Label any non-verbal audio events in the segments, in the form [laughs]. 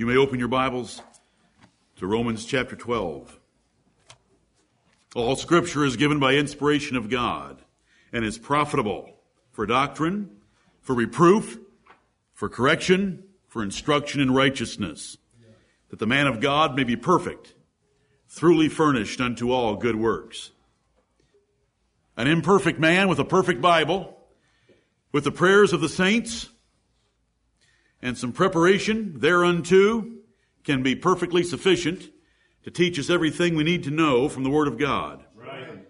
You may open your Bibles to Romans chapter 12. All scripture is given by inspiration of God and is profitable for doctrine, for reproof, for correction, for instruction in righteousness, that the man of God may be perfect, truly furnished unto all good works. An imperfect man with a perfect Bible, with the prayers of the saints, and some preparation thereunto can be perfectly sufficient to teach us everything we need to know from the Word of God. Right.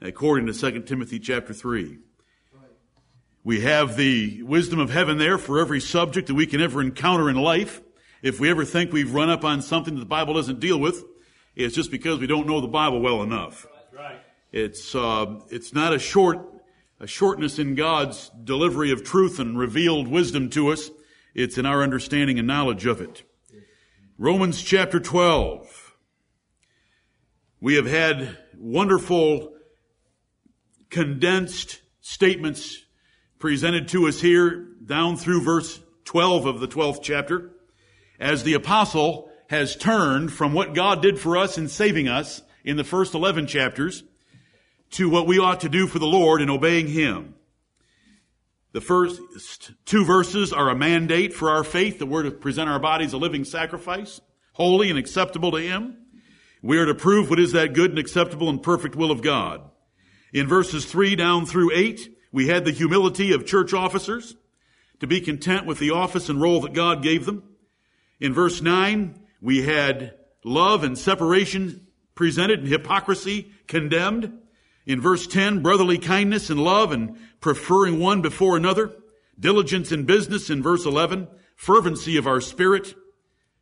According to 2 Timothy chapter 3. We have the wisdom of heaven there for every subject that we can ever encounter in life. If we ever think we've run up on something that the Bible doesn't deal with, it's just because we don't know the Bible well enough. Right. It's, uh, it's not a short, a shortness in God's delivery of truth and revealed wisdom to us. It's in our understanding and knowledge of it. Romans chapter 12. We have had wonderful condensed statements presented to us here down through verse 12 of the 12th chapter as the apostle has turned from what God did for us in saving us in the first 11 chapters to what we ought to do for the Lord in obeying Him. The first two verses are a mandate for our faith that we're to present our bodies a living sacrifice, holy and acceptable to Him. We are to prove what is that good and acceptable and perfect will of God. In verses three down through eight, we had the humility of church officers to be content with the office and role that God gave them. In verse nine, we had love and separation presented and hypocrisy condemned. In verse 10, brotherly kindness and love and preferring one before another. Diligence in business in verse 11. Fervency of our spirit.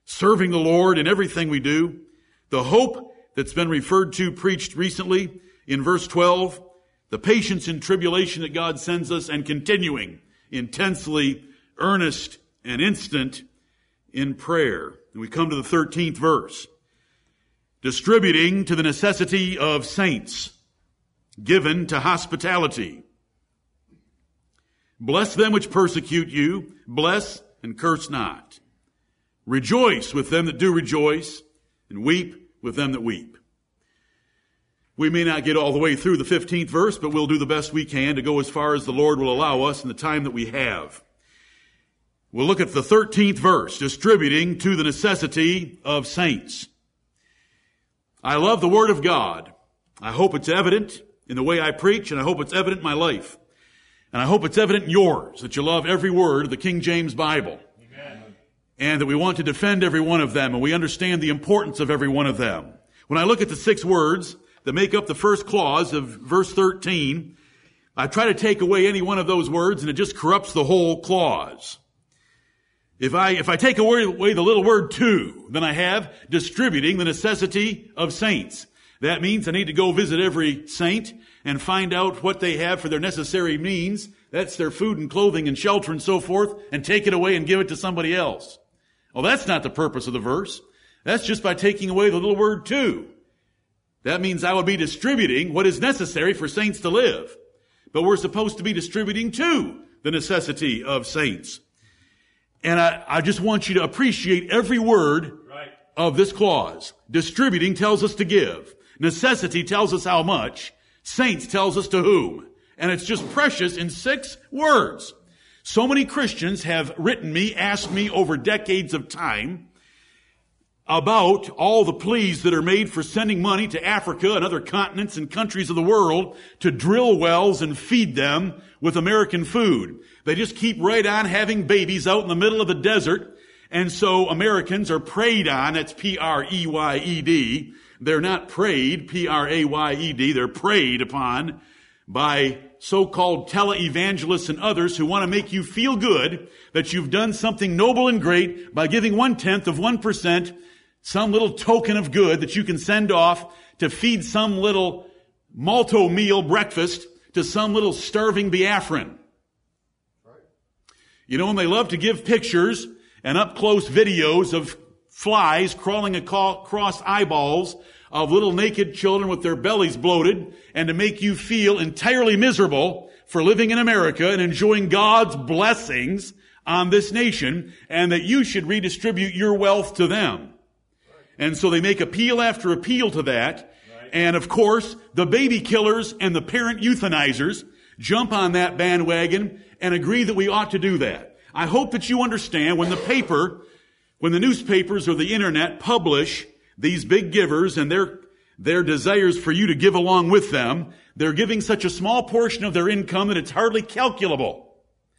Serving the Lord in everything we do. The hope that's been referred to, preached recently in verse 12. The patience in tribulation that God sends us and continuing intensely earnest and instant in prayer. And we come to the 13th verse. Distributing to the necessity of saints given to hospitality. Bless them which persecute you, bless and curse not. Rejoice with them that do rejoice, and weep with them that weep. We may not get all the way through the 15th verse, but we'll do the best we can to go as far as the Lord will allow us in the time that we have. We'll look at the 13th verse, distributing to the necessity of saints. I love the Word of God. I hope it's evident in the way I preach, and I hope it's evident in my life. And I hope it's evident in yours that you love every word of the King James Bible. Amen. And that we want to defend every one of them, and we understand the importance of every one of them. When I look at the six words that make up the first clause of verse 13, I try to take away any one of those words, and it just corrupts the whole clause. If I, if I take away, away the little word to, then I have distributing the necessity of saints. That means I need to go visit every saint and find out what they have for their necessary means. That's their food and clothing and shelter and so forth, and take it away and give it to somebody else. Well, that's not the purpose of the verse. That's just by taking away the little word to. That means I would be distributing what is necessary for saints to live. But we're supposed to be distributing to the necessity of saints. And I, I just want you to appreciate every word Right. of this clause. Distributing tells us to give. Necessity tells us how much. Saints tells us to whom. And it's just precious in six words. So many Christians have written me, asked me over decades of time about all the pleas that are made for sending money to Africa and other continents and countries of the world to drill wells and feed them with American food. They just keep right on having babies out in the middle of the desert. And so Americans are preyed on. That's P-R-E-Y-E-D. They're not prayed, P-R-A-Y-E-D. They're preyed upon by so-called televangelists and others who want to make you feel good that you've done something noble and great by giving one tenth of one percent, some little token of good that you can send off to feed some little Malt-O-Meal breakfast to some little starving Biafran. You know, and they love to give pictures and up close videos of flies crawling across eyeballs of little naked children with their bellies bloated and to make you feel entirely miserable for living in America and enjoying God's blessings on this nation and that you should redistribute your wealth to them. And so they make appeal after appeal to that. And of course, the baby killers and the parent euthanizers jump on that bandwagon and agree that we ought to do that. I hope that you understand when the paper, when the newspapers or the internet publish these big givers and their, their desires for you to give along with them, they're giving such a small portion of their income that it's hardly calculable.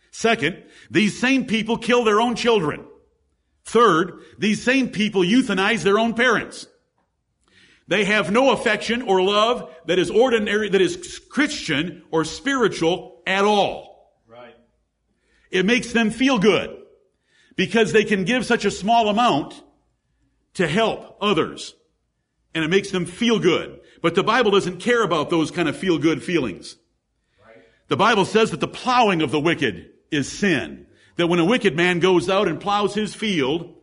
Second, these same people kill their own children. Third, these same people euthanize their own parents. They have no affection or love that is ordinary, that is Christian or spiritual at all. Right. It makes them feel good because they can give such a small amount to help others. And it makes them feel good. But the Bible doesn't care about those kind of feel good feelings. The Bible says that the plowing of the wicked is sin. That when a wicked man goes out and plows his field,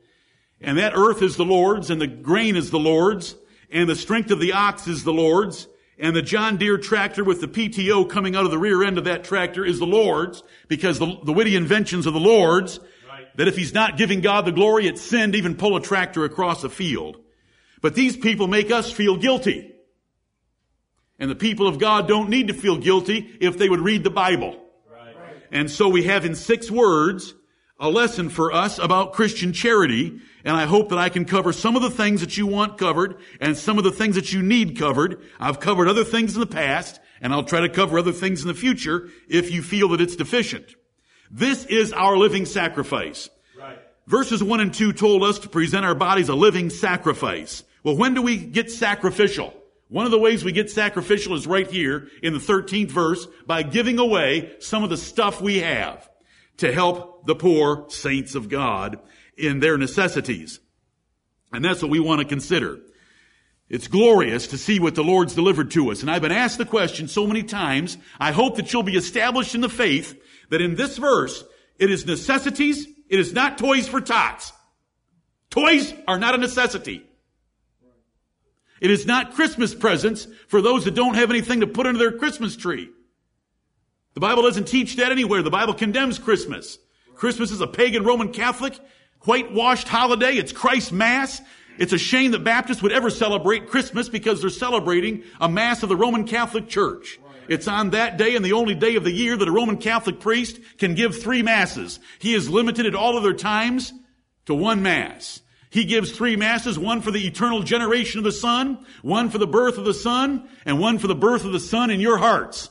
and that earth is the Lord's, and the grain is the Lord's, and the strength of the ox is the Lord's, and the John Deere tractor with the PTO coming out of the rear end of that tractor is the Lord's, because the, the witty inventions of the Lord's. That if he's not giving God the glory, it's sin to even pull a tractor across a field. But these people make us feel guilty. And the people of God don't need to feel guilty if they would read the Bible. Right. And so we have in six words a lesson for us about Christian charity. And I hope that I can cover some of the things that you want covered and some of the things that you need covered. I've covered other things in the past and I'll try to cover other things in the future if you feel that it's deficient. This is our living sacrifice. Right. Verses 1 and 2 told us to present our bodies a living sacrifice. Well, when do we get sacrificial? One of the ways we get sacrificial is right here in the 13th verse by giving away some of the stuff we have to help the poor saints of God in their necessities. And that's what we want to consider. It's glorious to see what the Lord's delivered to us. And I've been asked the question so many times. I hope that you'll be established in the faith that in this verse, it is necessities. It is not toys for tots. Toys are not a necessity. It is not Christmas presents for those that don't have anything to put under their Christmas tree. The Bible doesn't teach that anywhere. The Bible condemns Christmas. Christmas is a pagan Roman Catholic whitewashed holiday. It's Christ's Mass. It's a shame that Baptists would ever celebrate Christmas because they're celebrating a Mass of the Roman Catholic Church. It's on that day and the only day of the year that a Roman Catholic priest can give three Masses. He is limited at all other times to one Mass. He gives three Masses, one for the eternal generation of the Son, one for the birth of the Son, and one for the birth of the Son in your hearts.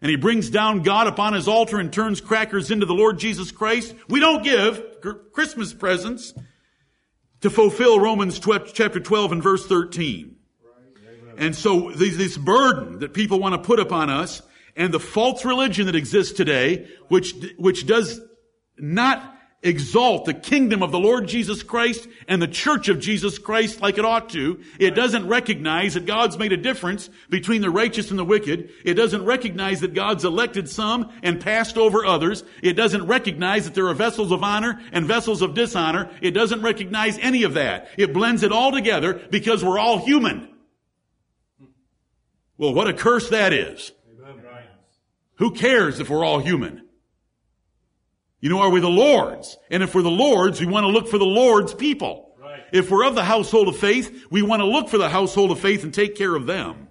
And he brings down God upon his altar and turns crackers into the Lord Jesus Christ. We don't give Christmas presents to fulfill Romans chapter 12 and verse 13. And so this, this burden that people want to put upon us and the false religion that exists today, which, which does not exalt the kingdom of the Lord Jesus Christ and the church of Jesus Christ like it ought to. It doesn't recognize that God's made a difference between the righteous and the wicked. It doesn't recognize that God's elected some and passed over others. It doesn't recognize that there are vessels of honor and vessels of dishonor. It doesn't recognize any of that. It blends it all together because we're all human. Well, what a curse that is. Who cares if we're all human? You know, are we the Lord's? And if we're the Lord's, we want to look for the Lord's people. Right. If we're of the household of faith, we want to look for the household of faith and take care of them.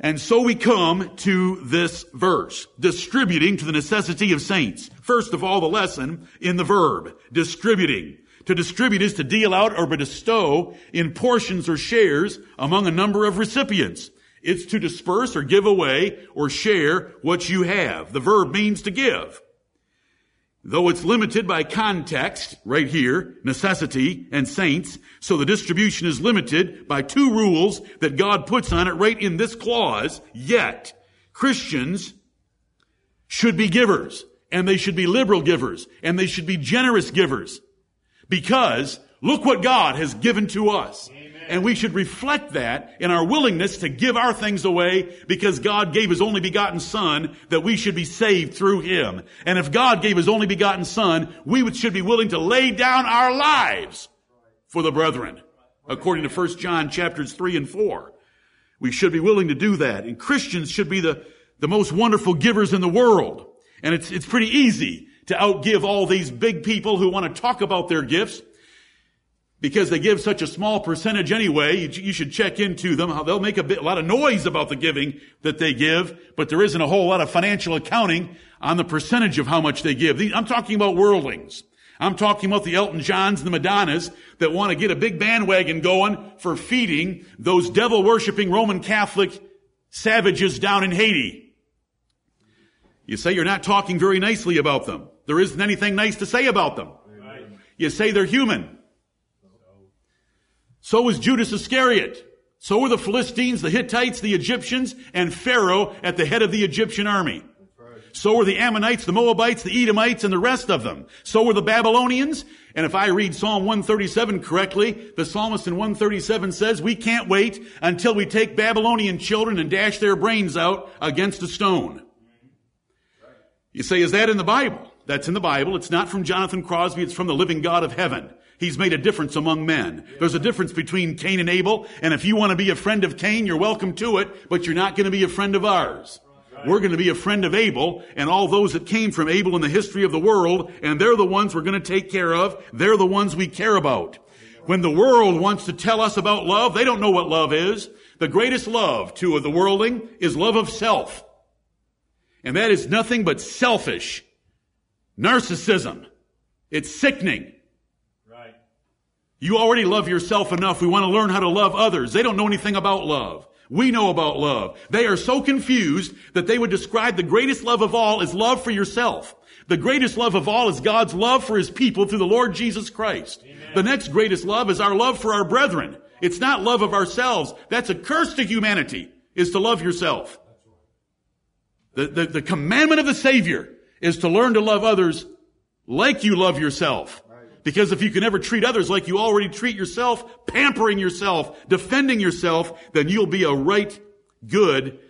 And so we come to this verse, distributing to the necessity of saints. First of all, the lesson in the verb, distributing. To distribute is to deal out or bestow in portions or shares among a number of recipients. It's to disperse or give away or share what you have. The verb means to give. Though it's limited by context, right here, necessity and saints, so the distribution is limited by two rules that God puts on it right in this clause, yet Christians should be givers, and they should be liberal givers, and they should be generous givers. Because look what God has given to us. And we should reflect that in our willingness to give our things away because God gave His only begotten Son that we should be saved through Him. And if God gave His only begotten Son, we should be willing to lay down our lives for the brethren. According to 1 John chapters 3 and 4. We should be willing to do that. And Christians should be the, the most wonderful givers in the world. And it's, it's pretty easy to outgive all these big people who want to talk about their gifts because they give such a small percentage anyway. You, you should check into them. They'll make a, bit, a lot of noise about the giving that they give, but there isn't a whole lot of financial accounting on the percentage of how much they give. I'm talking about worldlings. I'm talking about the Elton Johns and the Madonnas that want to get a big bandwagon going for feeding those devil worshiping Roman Catholic savages down in Haiti. You say you're not talking very nicely about them. There isn't anything nice to say about them. You say they're human. So was Judas Iscariot. So were the Philistines, the Hittites, the Egyptians, and Pharaoh at the head of the Egyptian army. So were the Ammonites, the Moabites, the Edomites, and the rest of them. So were the Babylonians. And if I read Psalm 137 correctly, the psalmist in 137 says, we can't wait until we take Babylonian children and dash their brains out against a stone. You say, is that in the Bible? That's in the Bible. It's not from Jonathan Crosby. It's from the living God of heaven. He's made a difference among men. There's a difference between Cain and Abel, and if you want to be a friend of Cain, you're welcome to it, but you're not going to be a friend of ours. We're going to be a friend of Abel and all those that came from Abel in the history of the world, and they're the ones we're going to take care of. They're the ones we care about. When the world wants to tell us about love, they don't know what love is. The greatest love to the worldling is love of self. And that is nothing but selfish narcissism. It's sickening. You already love yourself enough. We want to learn how to love others. They don't know anything about love. We know about love. They are so confused that they would describe the greatest love of all as love for yourself. The greatest love of all is God's love for his people through the Lord Jesus Christ. Amen. The next greatest love is our love for our brethren. It's not love of ourselves. That's a curse to humanity, is to love yourself. The, the, the commandment of the Savior is to learn to love others like you love yourself. Because if you can ever treat others like you already treat yourself, pampering yourself, defending yourself, then you'll be a right good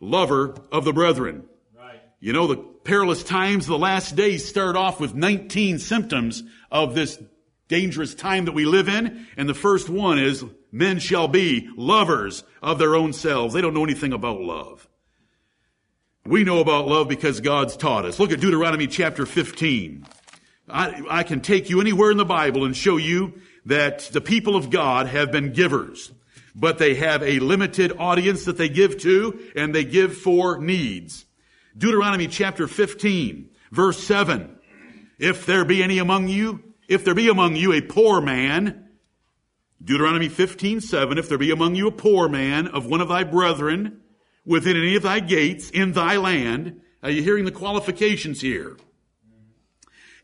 lover of the brethren. Right. You know, the perilous times of the last days start off with 19 symptoms of this dangerous time that we live in. And the first one is men shall be lovers of their own selves. They don't know anything about love. We know about love because God's taught us. Look at Deuteronomy chapter 15. I, I can take you anywhere in the Bible and show you that the people of God have been givers, but they have a limited audience that they give to and they give for needs. Deuteronomy chapter 15, verse 7. If there be any among you, if there be among you a poor man, Deuteronomy 15, 7, if there be among you a poor man of one of thy brethren within any of thy gates in thy land, are you hearing the qualifications here?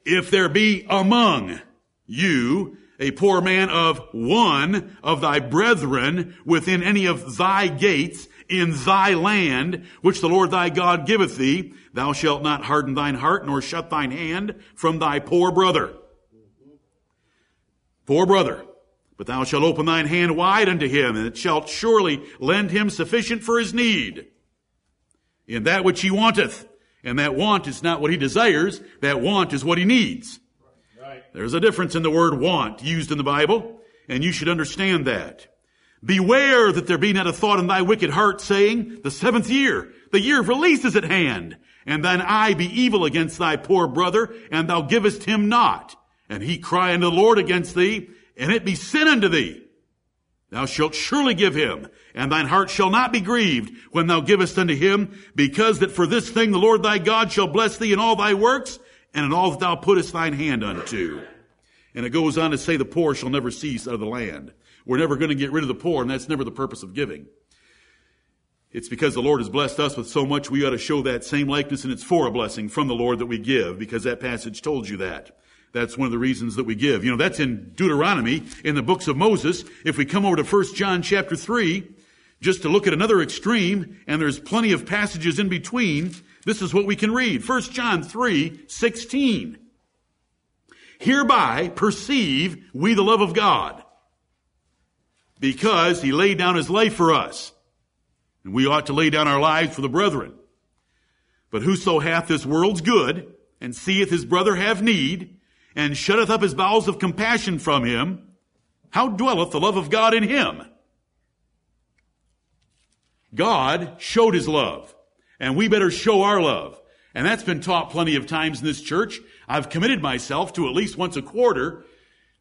If there be among you a poor man of one of thy brethren within any of thy gates in thy land, which the Lord thy God giveth thee, thou shalt not harden thine heart nor shut thine hand from thy poor brother. Poor brother. But thou shalt open thine hand wide unto him, and it shalt surely lend him sufficient for his need in that which he wanteth. And that want is not what he desires. That want is what he needs. Right. There's a difference in the word want used in the Bible, and you should understand that. Beware that there be not a thought in thy wicked heart saying, the seventh year, the year of release is at hand, and thine eye be evil against thy poor brother, and thou givest him not. And he cry unto the Lord against thee, and it be sin unto thee. Thou shalt surely give him, and thine heart shall not be grieved when thou givest unto him, because that for this thing the Lord thy God shall bless thee in all thy works, and in all that thou puttest thine hand unto. And it goes on to say the poor shall never cease out of the land. We're never going to get rid of the poor, and that's never the purpose of giving. It's because the Lord has blessed us with so much, we ought to show that same likeness, and it's for a blessing from the Lord that we give, because that passage told you that. That's one of the reasons that we give. You know, that's in Deuteronomy, in the books of Moses. If we come over to 1 John chapter 3, just to look at another extreme, and there's plenty of passages in between, this is what we can read. 1 John 3, 16. Hereby perceive we the love of God, because he laid down his life for us. And we ought to lay down our lives for the brethren. But whoso hath this world's good, and seeth his brother have need, and shutteth up his bowels of compassion from him, how dwelleth the love of God in him? God showed his love, and we better show our love. And that's been taught plenty of times in this church. I've committed myself to at least once a quarter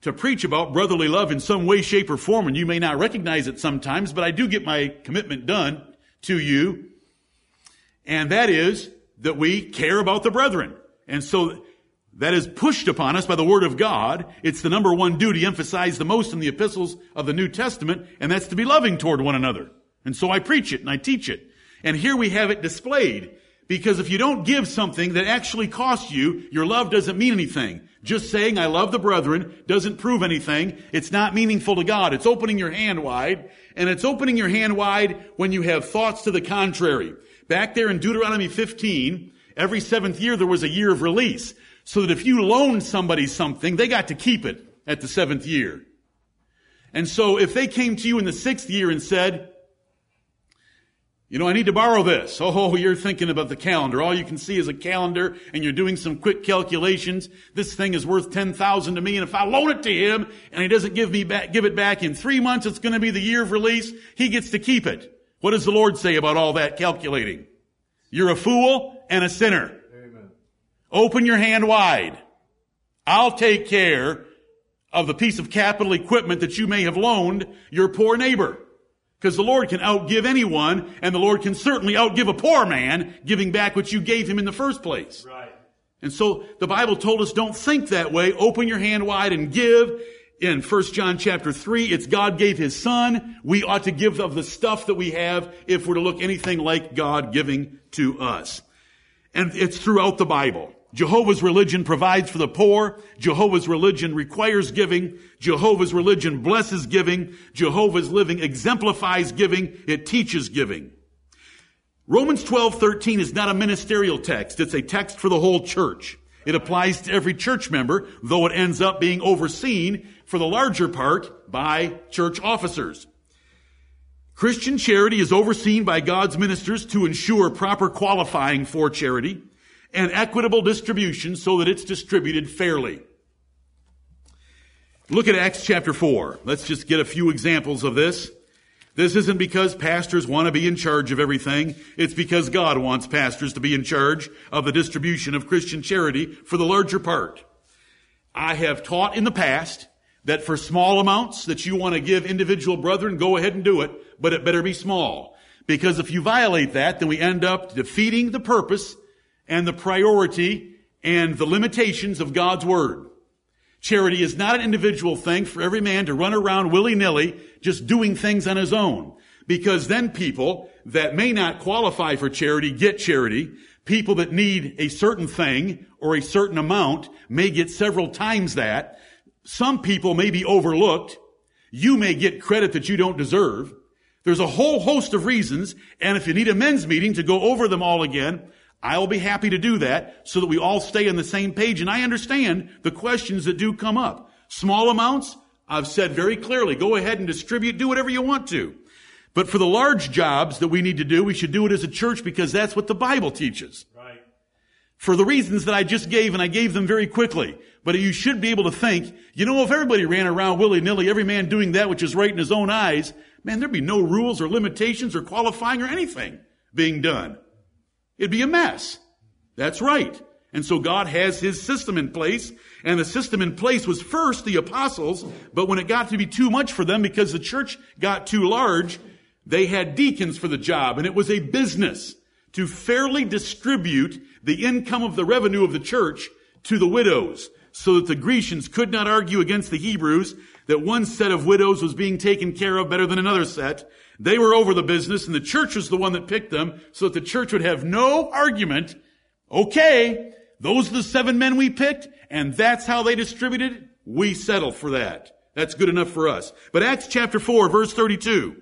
to preach about brotherly love in some way, shape, or form, and you may not recognize it sometimes, but I do get my commitment done to you. And that is that we care about the brethren. And so that is pushed upon us by the Word of God. It's the number one duty emphasized the most in the epistles of the New Testament, and that's to be loving toward one another. And so I preach it and I teach it. And here we have it displayed. Because if you don't give something that actually costs you, your love doesn't mean anything. Just saying I love the brethren doesn't prove anything. It's not meaningful to God. It's opening your hand wide, and it's opening your hand wide when you have thoughts to the contrary. Back there in Deuteronomy 15, every seventh year there was a year of release. So that if you loaned somebody something, they got to keep it at the seventh year. And so if they came to you in the sixth year and said, you know, I need to borrow this. Oh, you're thinking about the calendar. All you can see is a calendar and you're doing some quick calculations. This thing is worth 10,000 to me. And if I loan it to him and he doesn't give me back, give it back in three months, it's going to be the year of release. He gets to keep it. What does the Lord say about all that calculating? You're a fool and a sinner. Amen. Open your hand wide. I'll take care of the piece of capital equipment that you may have loaned your poor neighbor. Because the Lord can outgive anyone, and the Lord can certainly outgive a poor man, giving back what you gave him in the first place. Right. And so the Bible told us don't think that way. Open your hand wide and give. In 1 John chapter 3, it's God gave his son. We ought to give of the stuff that we have if we're to look anything like God giving to us. And it's throughout the Bible. Jehovah's religion provides for the poor. Jehovah's religion requires giving. Jehovah's religion blesses giving. Jehovah's living exemplifies giving. It teaches giving. Romans 12, 13 is not a ministerial text. It's a text for the whole church. It applies to every church member, though it ends up being overseen for the larger part by church officers. Christian charity is overseen by God's ministers to ensure proper qualifying for charity and equitable distribution so that it's distributed fairly. Look at Acts chapter 4. Let's just get a few examples of this. This isn't because pastors want to be in charge of everything. It's because God wants pastors to be in charge of the distribution of Christian charity for the larger part. I have taught in the past that for small amounts that you want to give individual brethren, go ahead and do it, but it better be small. Because if you violate that, then we end up defeating the purpose and the priority and the limitations of God's Word. Charity is not an individual thing for every man to run around willy-nilly just doing things on his own. Because then people that may not qualify for charity get charity. People that need a certain thing or a certain amount may get several times that. Some people may be overlooked. You may get credit that you don't deserve. There's a whole host of reasons, and if you need a men's meeting to go over them all again, I will be happy to do that so that we all stay on the same page. And I understand the questions that do come up. Small amounts, I've said very clearly, go ahead and distribute, do whatever you want to. But for the large jobs that we need to do, we should do it as a church because that's what the Bible teaches. Right. For the reasons that I just gave, and I gave them very quickly. But you should be able to think, you know, if everybody ran around willy-nilly, every man doing that which is right in his own eyes, man, there'd be no rules or limitations or qualifying or anything being done. It'd be a mess. That's right. And so God has his system in place, and the system in place was first the apostles, but when it got to be too much for them because the church got too large, they had deacons for the job, and it was a business to fairly distribute the income of the revenue of the church to the widows, so that the Grecians could not argue against the Hebrews that one set of widows was being taken care of better than another set, they were over the business and the church was the one that picked them so that the church would have no argument. Okay, those are the seven men we picked and that's how they distributed. We settle for that. That's good enough for us. But Acts chapter 4 verse 32.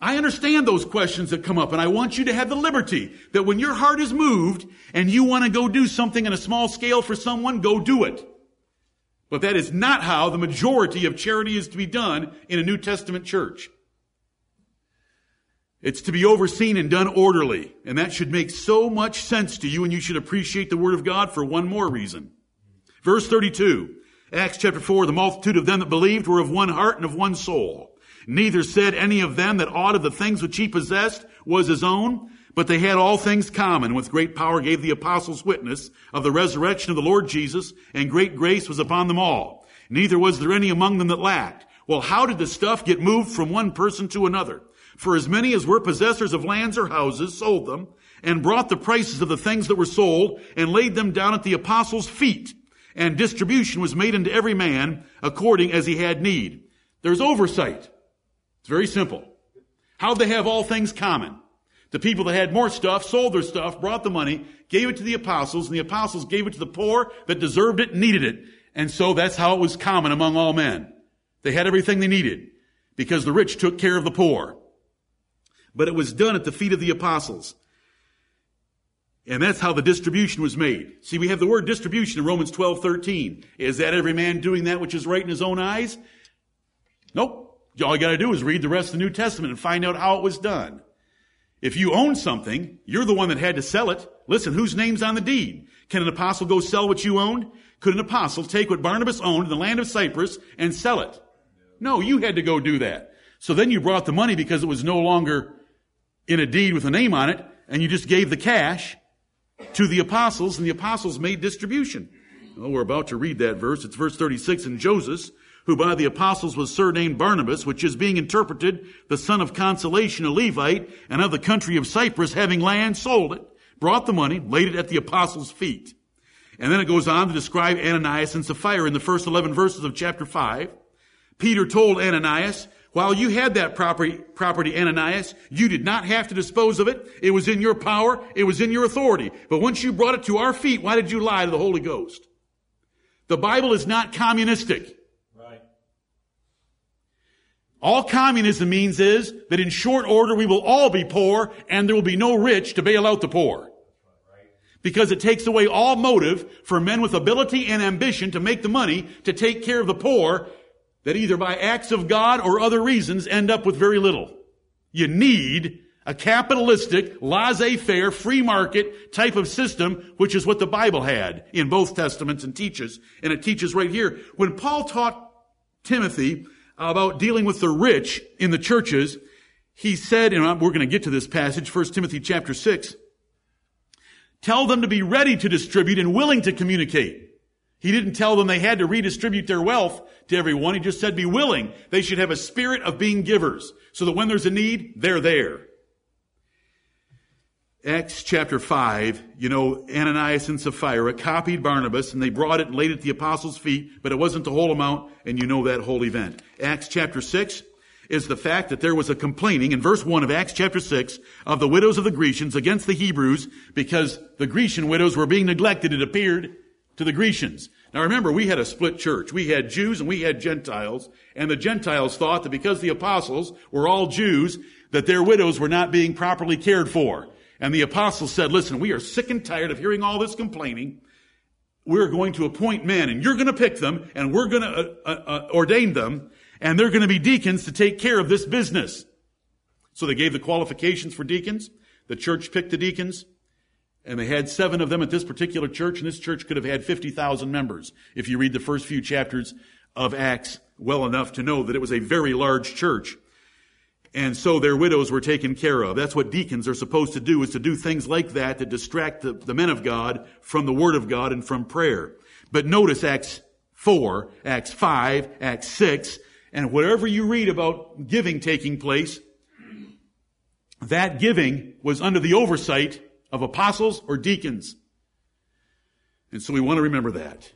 I understand those questions that come up and I want you to have the liberty that when your heart is moved and you want to go do something on a small scale for someone, go do it. But that is not how the majority of charity is to be done in a New Testament church. It's to be overseen and done orderly. And that should make so much sense to you and you should appreciate the Word of God for one more reason. Verse 32, Acts chapter 4, the multitude of them that believed were of one heart and of one soul. Neither said any of them that aught of the things which he possessed was his own, But they had all things common. And with great power gave the apostles witness of the resurrection of the Lord Jesus, and great grace was upon them all. Neither was there any among them that lacked. Well, how did the stuff get moved from one person to another? For as many as were possessors of lands or houses sold them, and brought the prices of the things that were sold, and laid them down at the apostles' feet. And distribution was made unto every man according as he had need. There's oversight. It's very simple. How'd they have all things common? The people that had more stuff sold their stuff, brought the money, gave it to the apostles, and the apostles gave it to the poor that deserved it, and needed it. And so that's how it was common among all men. They had everything they needed because the rich took care of the poor. But it was done at the feet of the apostles. And that's how the distribution was made. See, we have the word distribution in Romans 12, 13. Is that every man doing that which is right in his own eyes? Nope. All you gotta do is read the rest of the New Testament and find out how it was done. If you own something, you're the one that had to sell it. Listen, whose name's on the deed? Can an apostle go sell what you owned? Could an apostle take what Barnabas owned in the land of Cyprus and sell it? No, you had to go do that. So then you brought the money because it was no longer in a deed with a name on it, and you just gave the cash to the apostles, and the apostles made distribution. Well, we're about to read that verse. It's verse 36. And Joseph, who by the apostles was surnamed Barnabas, which is being interpreted the son of consolation, a Levite, and of the country of Cyprus, having land, sold it, brought the money, laid it at the apostles' feet. And then it goes on to describe Ananias and Sapphira in the first 11 verses of chapter 5. Peter told Ananias, while you had that property, property, Ananias, you did not have to dispose of it. It was in your power. It was in your authority. But once you brought it to our feet, why did you lie to the Holy Ghost? The Bible is not communistic. All communism means is that in short order we will all be poor and there will be no rich to bail out the poor. Because it takes away all motive for men with ability and ambition to make the money to take care of the poor that either by acts of God or other reasons end up with very little. You need a capitalistic, laissez-faire, free market type of system, which is what the Bible had in both testaments and teaches. And it teaches right here. When Paul taught Timothy about dealing with the rich in the churches, he said, and we're going to get to this passage, 1 Timothy chapter 6, tell them to be ready to distribute and willing to communicate. He didn't tell them they had to redistribute their wealth to everyone. He just said be willing. They should have a spirit of being givers so that when there's a need, they're there. Acts chapter 5, you know, Ananias and Sapphira copied Barnabas and they brought it and laid it at the apostles' feet, but it wasn't the whole amount, and you know that whole event. Acts chapter 6 is the fact that there was a complaining in verse 1 of Acts chapter 6 of the widows of the Grecians against the Hebrews because the Grecian widows were being neglected, it appeared, to the Grecians. Now remember, we had a split church. We had Jews and we had Gentiles, and the Gentiles thought that because the apostles were all Jews, that their widows were not being properly cared for. And the apostles said, listen, we are sick and tired of hearing all this complaining. We're going to appoint men and you're going to pick them and we're going to uh, uh, uh, ordain them and they're going to be deacons to take care of this business. So they gave the qualifications for deacons. The church picked the deacons and they had seven of them at this particular church and this church could have had 50,000 members if you read the first few chapters of Acts well enough to know that it was a very large church. And so their widows were taken care of. That's what deacons are supposed to do, is to do things like that to distract the, the men of God from the Word of God and from prayer. But notice Acts 4, Acts 5, Acts 6, and whatever you read about giving taking place, that giving was under the oversight of apostles or deacons. And so we want to remember that.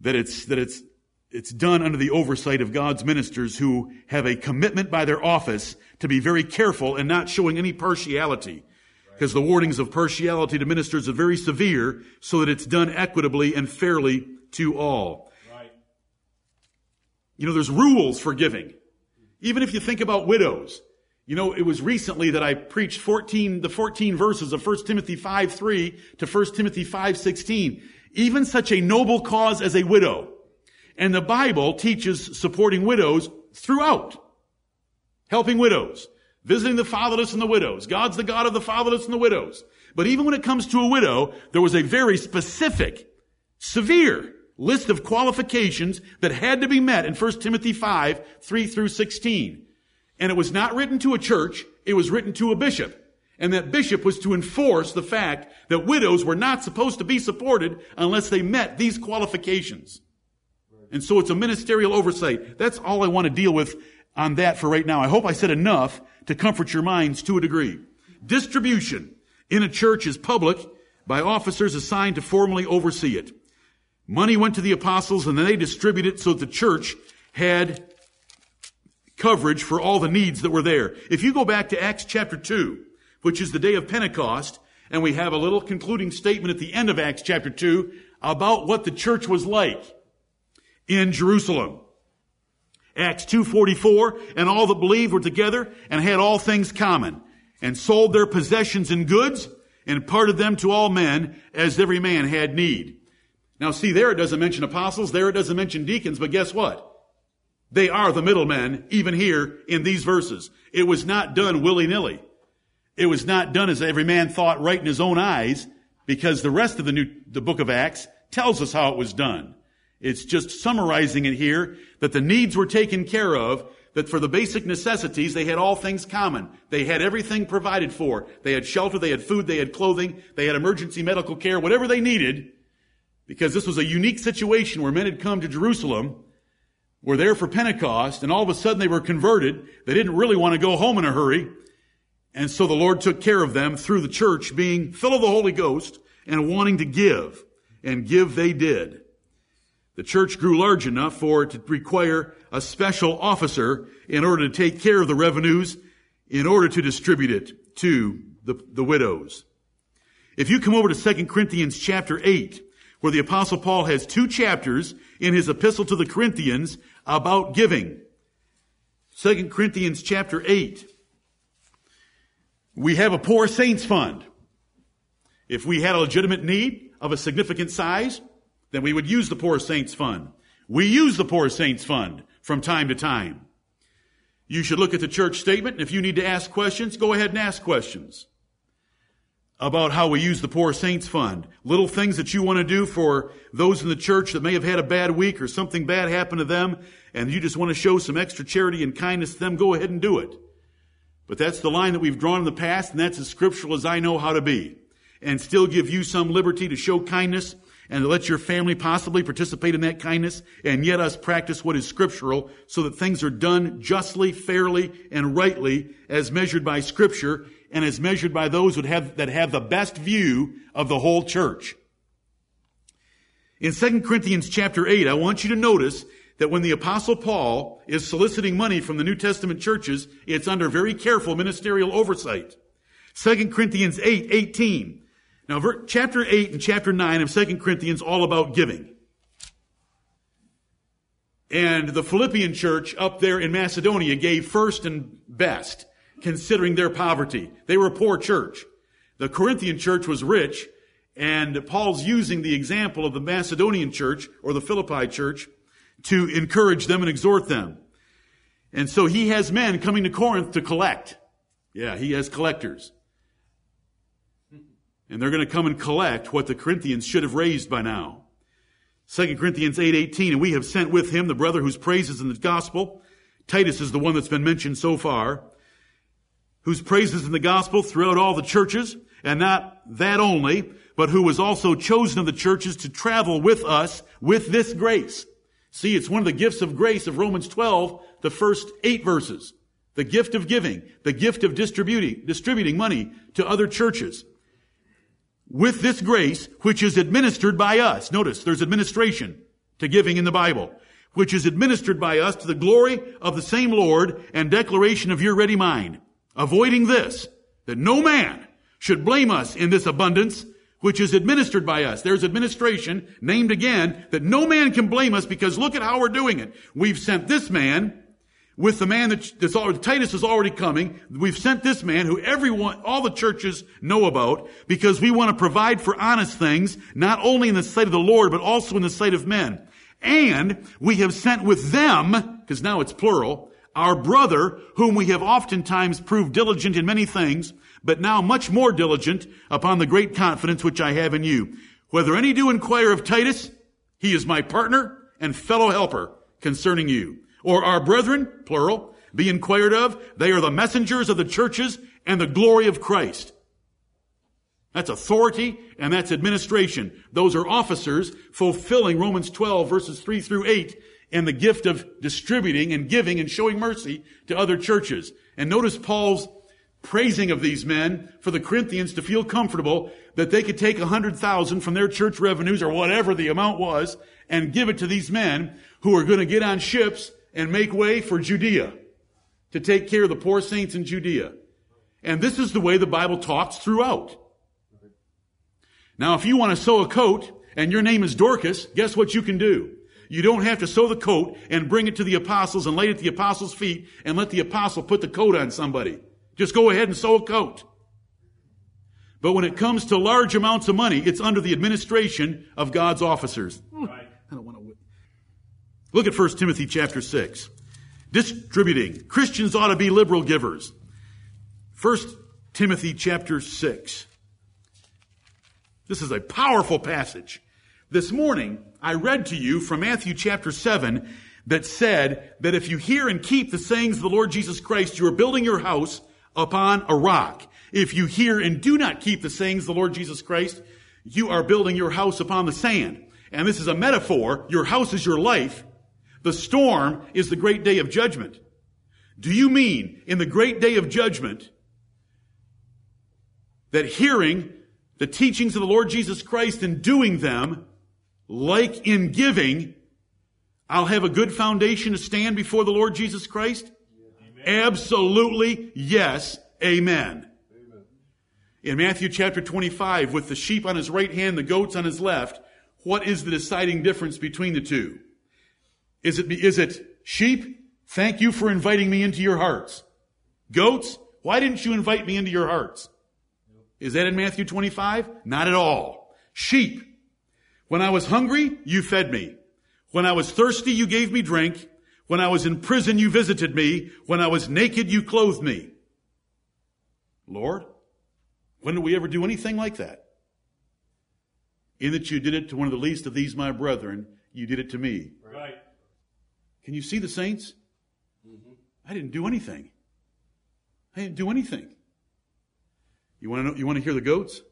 That it's, that it's it's done under the oversight of God's ministers who have a commitment by their office to be very careful and not showing any partiality. Because the warnings of partiality to ministers are very severe so that it's done equitably and fairly to all. Right. You know, there's rules for giving. Even if you think about widows. You know, it was recently that I preached 14, the 14 verses of 1 Timothy 5, 3 to 1 Timothy 5, 16. Even such a noble cause as a widow and the Bible teaches supporting widows throughout. Helping widows. Visiting the fatherless and the widows. God's the God of the fatherless and the widows. But even when it comes to a widow, there was a very specific, severe list of qualifications that had to be met in 1 Timothy 5, 3 through 16. And it was not written to a church, it was written to a bishop. And that bishop was to enforce the fact that widows were not supposed to be supported unless they met these qualifications. And so it's a ministerial oversight. That's all I want to deal with on that for right now. I hope I said enough to comfort your minds to a degree. Distribution in a church is public by officers assigned to formally oversee it. Money went to the apostles and then they distributed it so that the church had coverage for all the needs that were there. If you go back to Acts chapter 2, which is the day of Pentecost, and we have a little concluding statement at the end of Acts chapter 2 about what the church was like in Jerusalem. Acts 2.44, and all that believed were together and had all things common, and sold their possessions and goods, and parted them to all men as every man had need. Now see, there it doesn't mention apostles, there it doesn't mention deacons, but guess what? They are the middlemen, even here in these verses. It was not done willy-nilly. It was not done as every man thought right in his own eyes, because the rest of the new, the book of Acts tells us how it was done. It's just summarizing it here that the needs were taken care of, that for the basic necessities, they had all things common. They had everything provided for. They had shelter, they had food, they had clothing, they had emergency medical care, whatever they needed, because this was a unique situation where men had come to Jerusalem, were there for Pentecost, and all of a sudden they were converted. They didn't really want to go home in a hurry. And so the Lord took care of them through the church being full of the Holy Ghost and wanting to give. And give they did. The church grew large enough for it to require a special officer in order to take care of the revenues in order to distribute it to the, the widows. If you come over to 2 Corinthians chapter 8, where the apostle Paul has two chapters in his epistle to the Corinthians about giving. 2 Corinthians chapter 8. We have a poor saints fund. If we had a legitimate need of a significant size, then we would use the poor saints fund. We use the poor saints fund from time to time. You should look at the church statement, and if you need to ask questions, go ahead and ask questions about how we use the poor saints fund. Little things that you want to do for those in the church that may have had a bad week or something bad happened to them, and you just want to show some extra charity and kindness to them, go ahead and do it. But that's the line that we've drawn in the past, and that's as scriptural as I know how to be. And still give you some liberty to show kindness and to let your family possibly participate in that kindness, and yet us practice what is scriptural so that things are done justly, fairly, and rightly as measured by scripture and is measured by those that have, that have the best view of the whole church. In 2 Corinthians chapter 8, I want you to notice that when the apostle Paul is soliciting money from the New Testament churches, it's under very careful ministerial oversight. 2 Corinthians 8, 18. Now, chapter 8 and chapter 9 of 2 Corinthians all about giving. And the Philippian church up there in Macedonia gave first and best, considering their poverty. They were a poor church. The Corinthian church was rich, and Paul's using the example of the Macedonian church or the Philippi church to encourage them and exhort them. And so he has men coming to Corinth to collect. Yeah, he has collectors. And they're going to come and collect what the Corinthians should have raised by now. 2 Corinthians 8:18 and we have sent with him the brother whose praises in the gospel Titus is the one that's been mentioned so far whose praises in the gospel throughout all the churches and not that only but who was also chosen of the churches to travel with us with this grace See, it's one of the gifts of grace of Romans 12, the first eight verses. The gift of giving, the gift of distributing, distributing money to other churches. With this grace, which is administered by us. Notice, there's administration to giving in the Bible. Which is administered by us to the glory of the same Lord and declaration of your ready mind. Avoiding this, that no man should blame us in this abundance which is administered by us. There's administration named again that no man can blame us because look at how we're doing it. We've sent this man with the man that, that's already, Titus is already coming. We've sent this man who everyone, all the churches know about because we want to provide for honest things, not only in the sight of the Lord, but also in the sight of men. And we have sent with them, because now it's plural, our brother, whom we have oftentimes proved diligent in many things, but now much more diligent upon the great confidence which I have in you. Whether any do inquire of Titus, he is my partner and fellow helper concerning you. Or our brethren, plural, be inquired of, they are the messengers of the churches and the glory of Christ. That's authority and that's administration. Those are officers fulfilling Romans 12 verses 3 through 8 and the gift of distributing and giving and showing mercy to other churches. And notice Paul's praising of these men for the Corinthians to feel comfortable that they could take a hundred thousand from their church revenues or whatever the amount was and give it to these men who are going to get on ships and make way for Judea to take care of the poor saints in Judea. And this is the way the Bible talks throughout. Now, if you want to sew a coat and your name is Dorcas, guess what you can do? You don't have to sew the coat and bring it to the apostles and lay it at the apostles' feet and let the apostle put the coat on somebody. Just go ahead and sew a coat. But when it comes to large amounts of money, it's under the administration of God's officers. Right. I don't want to. Look at 1 Timothy chapter 6. Distributing. Christians ought to be liberal givers. 1 Timothy chapter 6. This is a powerful passage. This morning, I read to you from Matthew chapter 7 that said that if you hear and keep the sayings of the Lord Jesus Christ, you are building your house upon a rock. If you hear and do not keep the sayings of the Lord Jesus Christ, you are building your house upon the sand. And this is a metaphor. Your house is your life. The storm is the great day of judgment. Do you mean in the great day of judgment that hearing the teachings of the Lord Jesus Christ and doing them like in giving, I'll have a good foundation to stand before the Lord Jesus Christ? Amen. Absolutely yes. Amen. Amen. In Matthew chapter 25, with the sheep on his right hand, the goats on his left, what is the deciding difference between the two? Is it, is it sheep? Thank you for inviting me into your hearts. Goats? Why didn't you invite me into your hearts? Is that in Matthew 25? Not at all. Sheep. When I was hungry, you fed me. When I was thirsty, you gave me drink. When I was in prison, you visited me. When I was naked, you clothed me. Lord, when did we ever do anything like that? In that you did it to one of the least of these, my brethren, you did it to me. Right. Can you see the saints? Mm-hmm. I didn't do anything. I didn't do anything. You want to know, you want to hear the goats?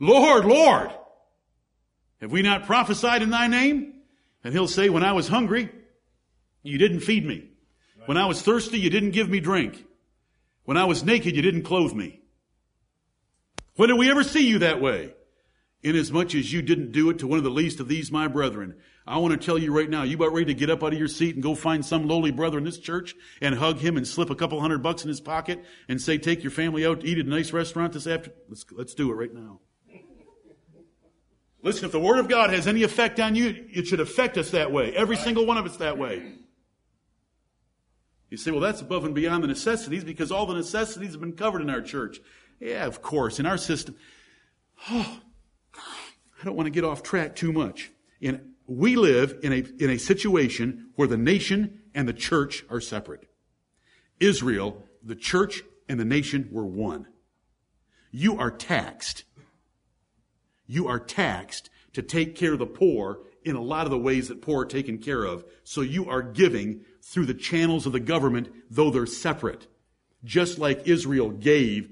Lord, Lord, have we not prophesied in thy name? And he'll say, when I was hungry, you didn't feed me. When I was thirsty, you didn't give me drink. When I was naked, you didn't clothe me. When did we ever see you that way? Inasmuch as you didn't do it to one of the least of these my brethren. I want to tell you right now, you about ready to get up out of your seat and go find some lowly brother in this church and hug him and slip a couple hundred bucks in his pocket and say, take your family out to eat at a nice restaurant this afternoon? Let's, let's do it right now. Listen, if the Word of God has any effect on you, it should affect us that way. Every single one of us that way. You say, well, that's above and beyond the necessities because all the necessities have been covered in our church. Yeah, of course, in our system. Oh, [sighs] I don't want to get off track too much. In, we live in a, in a situation where the nation and the church are separate. Israel, the church and the nation were one. You are taxed you are taxed to take care of the poor in a lot of the ways that poor are taken care of. So you are giving through the channels of the government, though they're separate. Just like Israel gave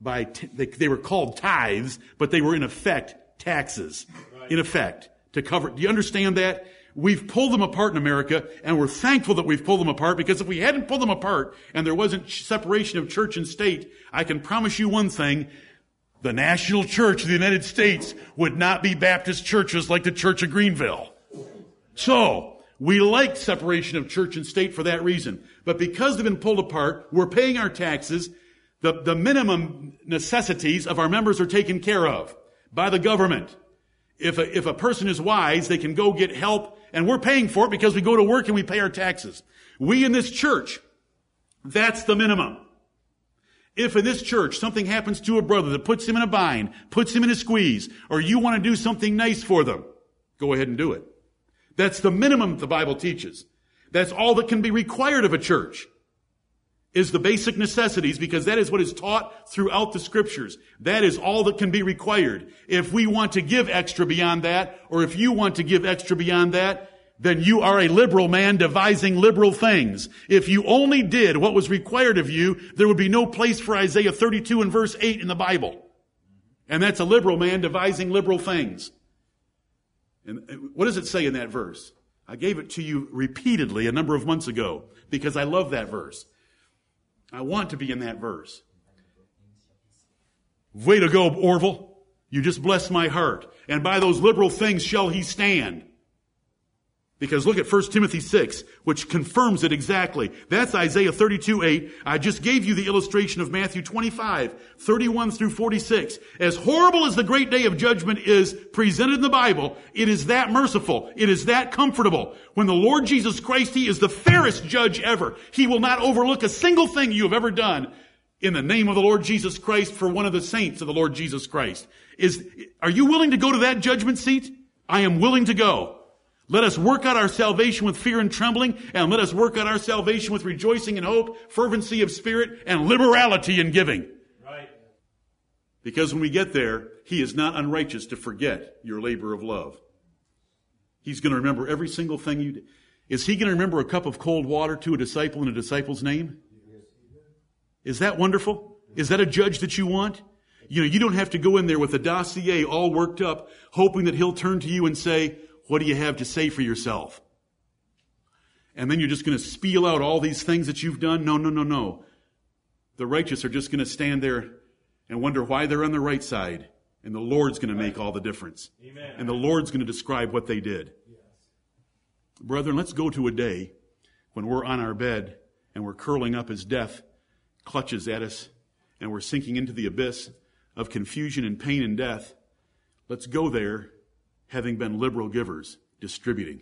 by, t- they, they, were called tithes, but they were in effect taxes. Right. In effect. To cover, do you understand that? We've pulled them apart in America, and we're thankful that we've pulled them apart because if we hadn't pulled them apart and there wasn't separation of church and state, I can promise you one thing, the national church of the United States would not be Baptist churches like the Church of Greenville. So, we like separation of church and state for that reason. But because they've been pulled apart, we're paying our taxes. The, the minimum necessities of our members are taken care of by the government. If a, if a person is wise, they can go get help and we're paying for it because we go to work and we pay our taxes. We in this church, that's the minimum. If in this church something happens to a brother that puts him in a bind, puts him in a squeeze, or you want to do something nice for them, go ahead and do it. That's the minimum the Bible teaches. That's all that can be required of a church is the basic necessities because that is what is taught throughout the scriptures. That is all that can be required. If we want to give extra beyond that, or if you want to give extra beyond that, then you are a liberal man devising liberal things. If you only did what was required of you, there would be no place for Isaiah 32 and verse 8 in the Bible. And that's a liberal man devising liberal things. And what does it say in that verse? I gave it to you repeatedly a number of months ago because I love that verse. I want to be in that verse. Way to go, Orville. You just blessed my heart. And by those liberal things shall he stand. Because look at 1 Timothy 6, which confirms it exactly. That's Isaiah 32, 8. I just gave you the illustration of Matthew 25, 31 through 46. As horrible as the great day of judgment is presented in the Bible, it is that merciful. It is that comfortable. When the Lord Jesus Christ, He is the fairest judge ever. He will not overlook a single thing you have ever done in the name of the Lord Jesus Christ for one of the saints of the Lord Jesus Christ. Is, are you willing to go to that judgment seat? I am willing to go. Let us work out our salvation with fear and trembling, and let us work out our salvation with rejoicing and hope, fervency of spirit, and liberality in giving. Right. Because when we get there, he is not unrighteous to forget your labor of love. He's going to remember every single thing you did. Is he going to remember a cup of cold water to a disciple in a disciple's name? Is that wonderful? Is that a judge that you want? You know, you don't have to go in there with a dossier all worked up, hoping that he'll turn to you and say, what do you have to say for yourself? And then you're just going to spiel out all these things that you've done? No, no, no, no. The righteous are just going to stand there and wonder why they're on the right side. And the Lord's going to make all the difference. Amen. And the Lord's going to describe what they did. Yes. Brethren, let's go to a day when we're on our bed and we're curling up as death clutches at us and we're sinking into the abyss of confusion and pain and death. Let's go there having been liberal givers, distributing.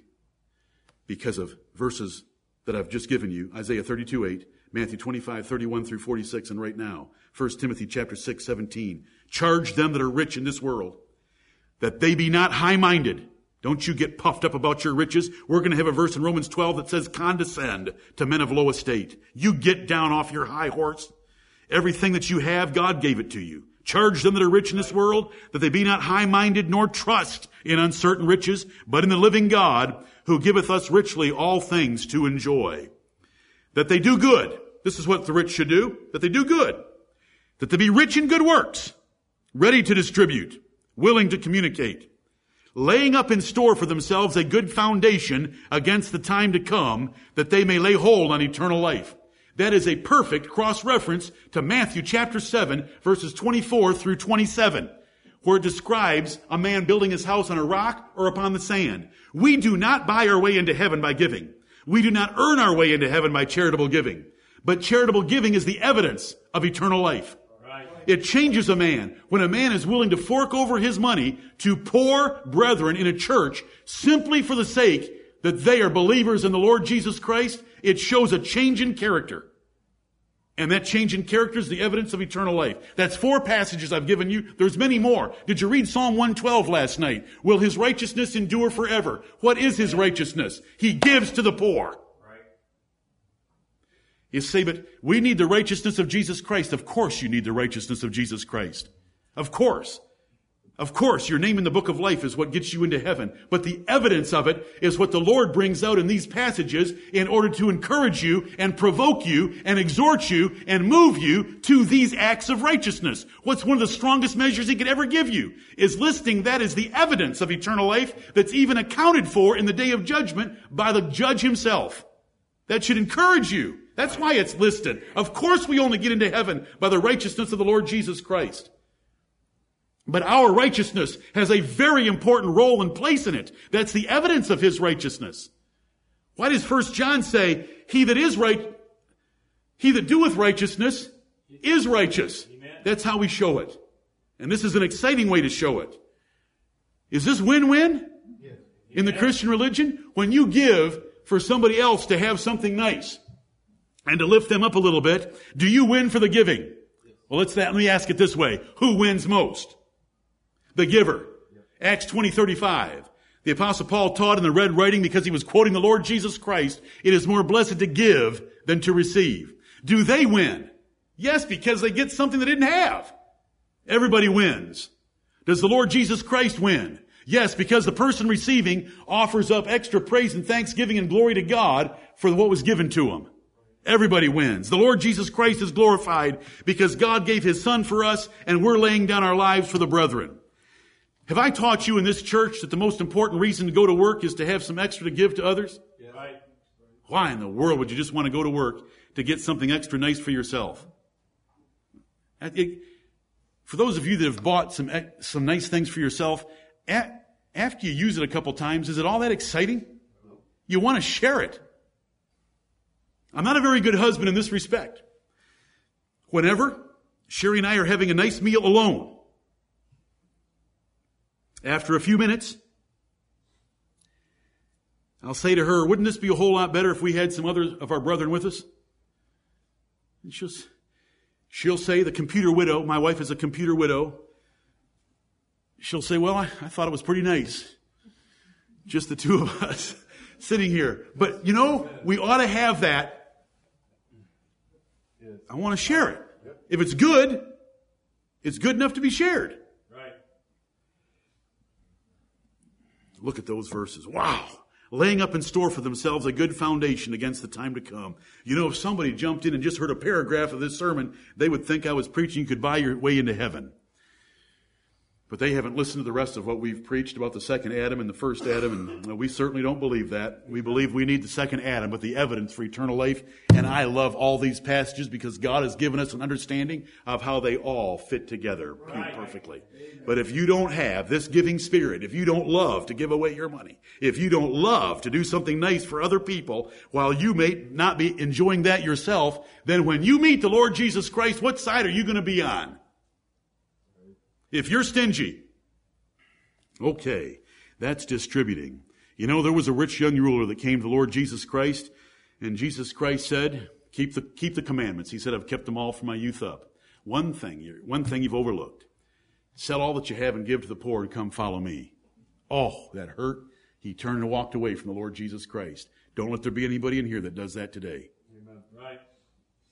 Because of verses that I've just given you, Isaiah 32, 8, Matthew 25, 31 through 46, and right now, 1 Timothy chapter 6, 17. Charge them that are rich in this world, that they be not high-minded. Don't you get puffed up about your riches. We're going to have a verse in Romans 12 that says, condescend to men of low estate. You get down off your high horse. Everything that you have, God gave it to you. Charge them that are rich in this world that they be not high-minded nor trust in uncertain riches, but in the living God who giveth us richly all things to enjoy. That they do good. This is what the rich should do. That they do good. That they be rich in good works, ready to distribute, willing to communicate, laying up in store for themselves a good foundation against the time to come, that they may lay hold on eternal life. That is a perfect cross-reference to Matthew chapter 7 verses 24 through 27 where it describes a man building his house on a rock or upon the sand. We do not buy our way into heaven by giving. We do not earn our way into heaven by charitable giving. But charitable giving is the evidence of eternal life. It changes a man when a man is willing to fork over his money to poor brethren in a church simply for the sake that they are believers in the Lord Jesus Christ. It shows a change in character. And that change in character is the evidence of eternal life. That's four passages I've given you. There's many more. Did you read Psalm 112 last night? Will his righteousness endure forever? What is his righteousness? He gives to the poor. You say, but we need the righteousness of Jesus Christ. Of course you need the righteousness of Jesus Christ. Of course. Of course, your name in the book of life is what gets you into heaven, but the evidence of it is what the Lord brings out in these passages in order to encourage you and provoke you and exhort you and move you to these acts of righteousness. What's one of the strongest measures he could ever give you is listing that as the evidence of eternal life that's even accounted for in the day of judgment by the judge himself. That should encourage you. That's why it's listed. Of course we only get into heaven by the righteousness of the Lord Jesus Christ. But our righteousness has a very important role and place in it. That's the evidence of his righteousness. Why does First John say, he that is right, he that doeth righteousness is righteous? Amen. That's how we show it. And this is an exciting way to show it. Is this win-win yes. in the Christian religion? When you give for somebody else to have something nice and to lift them up a little bit, do you win for the giving? Well, let's that, let me ask it this way. Who wins most? The giver. Acts 20, 35. The apostle Paul taught in the red writing because he was quoting the Lord Jesus Christ, it is more blessed to give than to receive. Do they win? Yes, because they get something they didn't have. Everybody wins. Does the Lord Jesus Christ win? Yes, because the person receiving offers up extra praise and thanksgiving and glory to God for what was given to him. Everybody wins. The Lord Jesus Christ is glorified because God gave His Son for us and we're laying down our lives for the brethren. Have I taught you in this church that the most important reason to go to work is to have some extra to give to others? Yeah. Right. Why in the world would you just want to go to work to get something extra nice for yourself? It, for those of you that have bought some, some nice things for yourself, after you use it a couple times, is it all that exciting? You want to share it. I'm not a very good husband in this respect. Whenever Sherry and I are having a nice meal alone, after a few minutes, I'll say to her, wouldn't this be a whole lot better if we had some other of our brethren with us? And she'll, she'll say, the computer widow, my wife is a computer widow. She'll say, well, I, I thought it was pretty nice. Just the two of [laughs] us sitting here. But you know, we ought to have that. I want to share it. If it's good, it's good enough to be shared. Look at those verses. Wow. Laying up in store for themselves a good foundation against the time to come. You know, if somebody jumped in and just heard a paragraph of this sermon, they would think I was preaching you could buy your way into heaven. But they haven't listened to the rest of what we've preached about the second Adam and the first Adam, and uh, we certainly don't believe that. We believe we need the second Adam, but the evidence for eternal life. And I love all these passages because God has given us an understanding of how they all fit together perfectly. But if you don't have this giving spirit, if you don't love to give away your money, if you don't love to do something nice for other people while you may not be enjoying that yourself, then when you meet the Lord Jesus Christ, what side are you going to be on? If you're stingy, okay, that's distributing. You know, there was a rich young ruler that came to the Lord Jesus Christ, and Jesus Christ said, keep the, keep the commandments. He said, I've kept them all from my youth up. One thing, one thing you've overlooked. Sell all that you have and give to the poor and come follow me. Oh, that hurt. He turned and walked away from the Lord Jesus Christ. Don't let there be anybody in here that does that today. Amen. Right.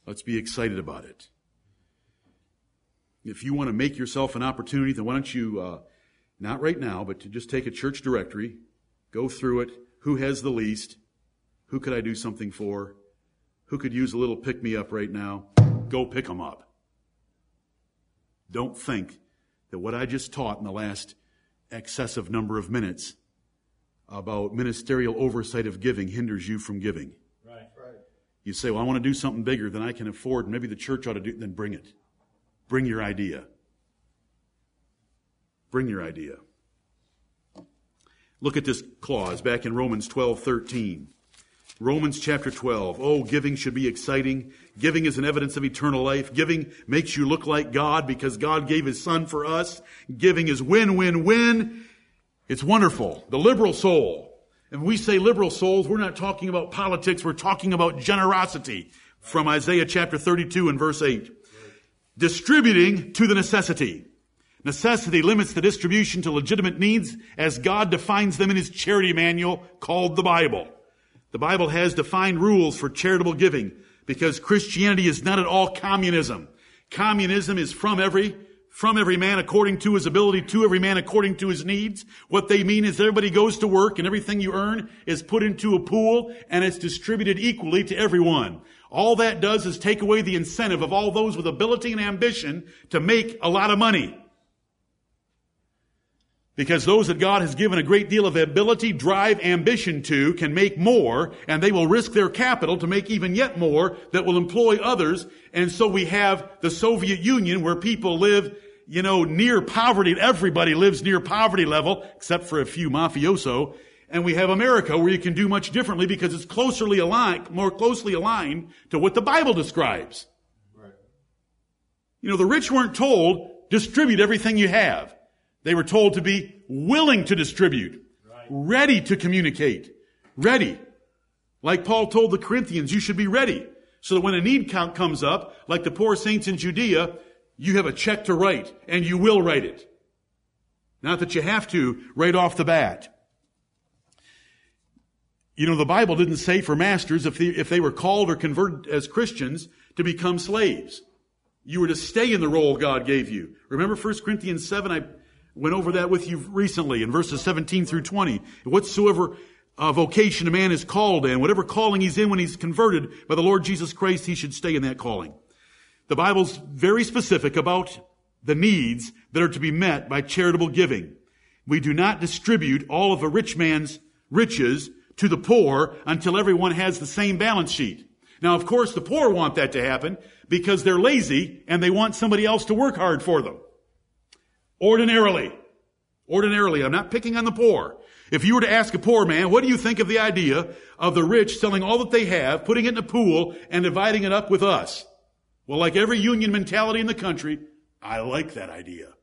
Let's be excited about it. If you want to make yourself an opportunity, then why don't you, uh, not right now, but to just take a church directory, go through it. Who has the least? Who could I do something for? Who could use a little pick me up right now? Go pick them up. Don't think that what I just taught in the last excessive number of minutes about ministerial oversight of giving hinders you from giving. Right, right. You say, well, I want to do something bigger than I can afford. Maybe the church ought to do, then bring it. Bring your idea. Bring your idea. Look at this clause back in Romans 12, 13. Romans chapter 12. Oh, giving should be exciting. Giving is an evidence of eternal life. Giving makes you look like God because God gave His Son for us. Giving is win, win, win. It's wonderful. The liberal soul. And we say liberal souls, we're not talking about politics. We're talking about generosity from Isaiah chapter 32 and verse 8 distributing to the necessity. Necessity limits the distribution to legitimate needs as God defines them in his charity manual called the Bible. The Bible has defined rules for charitable giving because Christianity is not at all communism. Communism is from every, from every man according to his ability, to every man according to his needs. What they mean is everybody goes to work and everything you earn is put into a pool and it's distributed equally to everyone. All that does is take away the incentive of all those with ability and ambition to make a lot of money. Because those that God has given a great deal of ability, drive, ambition to can make more, and they will risk their capital to make even yet more that will employ others. And so we have the Soviet Union where people live, you know, near poverty. Everybody lives near poverty level, except for a few mafioso. And we have America where you can do much differently because it's closely aligned, more closely aligned to what the Bible describes. Right. You know, the rich weren't told, distribute everything you have. They were told to be willing to distribute, right. ready to communicate, ready. Like Paul told the Corinthians, you should be ready. So that when a need count comes up, like the poor saints in Judea, you have a check to write, and you will write it. Not that you have to right off the bat. You know, the Bible didn't say for masters if they, if they were called or converted as Christians to become slaves. You were to stay in the role God gave you. Remember 1 Corinthians 7? I Went over that with you recently in verses 17 through 20. Whatsoever uh, vocation a man is called in, whatever calling he's in when he's converted by the Lord Jesus Christ, he should stay in that calling. The Bible's very specific about the needs that are to be met by charitable giving. We do not distribute all of a rich man's riches to the poor until everyone has the same balance sheet. Now, of course, the poor want that to happen because they're lazy and they want somebody else to work hard for them. Ordinarily. Ordinarily. I'm not picking on the poor. If you were to ask a poor man, what do you think of the idea of the rich selling all that they have, putting it in a pool, and dividing it up with us? Well, like every union mentality in the country, I like that idea.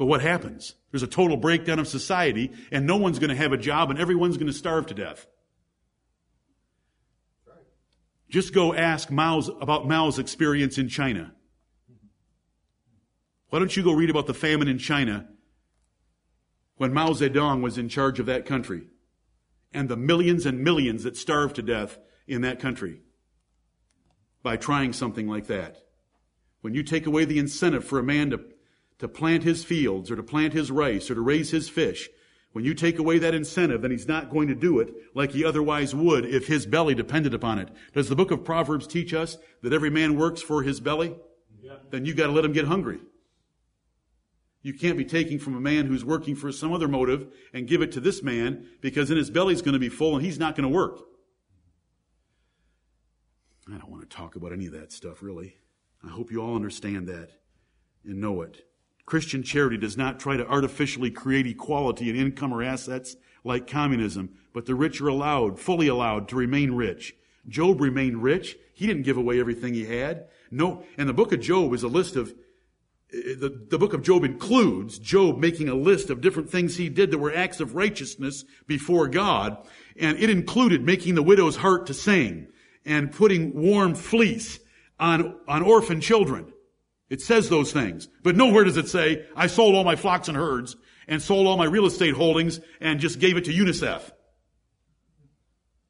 But what happens? There's a total breakdown of society, and no one's going to have a job, and everyone's going to starve to death. Just go ask Mao's, about Mao's experience in China. Why don't you go read about the famine in China when Mao Zedong was in charge of that country and the millions and millions that starved to death in that country by trying something like that? When you take away the incentive for a man to, to plant his fields or to plant his rice or to raise his fish, when you take away that incentive, then he's not going to do it like he otherwise would if his belly depended upon it. Does the book of Proverbs teach us that every man works for his belly? Yeah. Then you gotta let him get hungry. You can't be taking from a man who's working for some other motive and give it to this man because then his belly's going to be full and he's not going to work. I don't want to talk about any of that stuff, really. I hope you all understand that and know it. Christian charity does not try to artificially create equality in income or assets like communism, but the rich are allowed, fully allowed, to remain rich. Job remained rich. He didn't give away everything he had. No, and the book of Job is a list of, eh, the, the book of Job includes Job making a list of different things he did that were acts of righteousness before God. And it included making the widow's heart to sing and putting warm fleece on, on orphan children. It says those things, but nowhere does it say, I sold all my flocks and herds and sold all my real estate holdings and just gave it to UNICEF.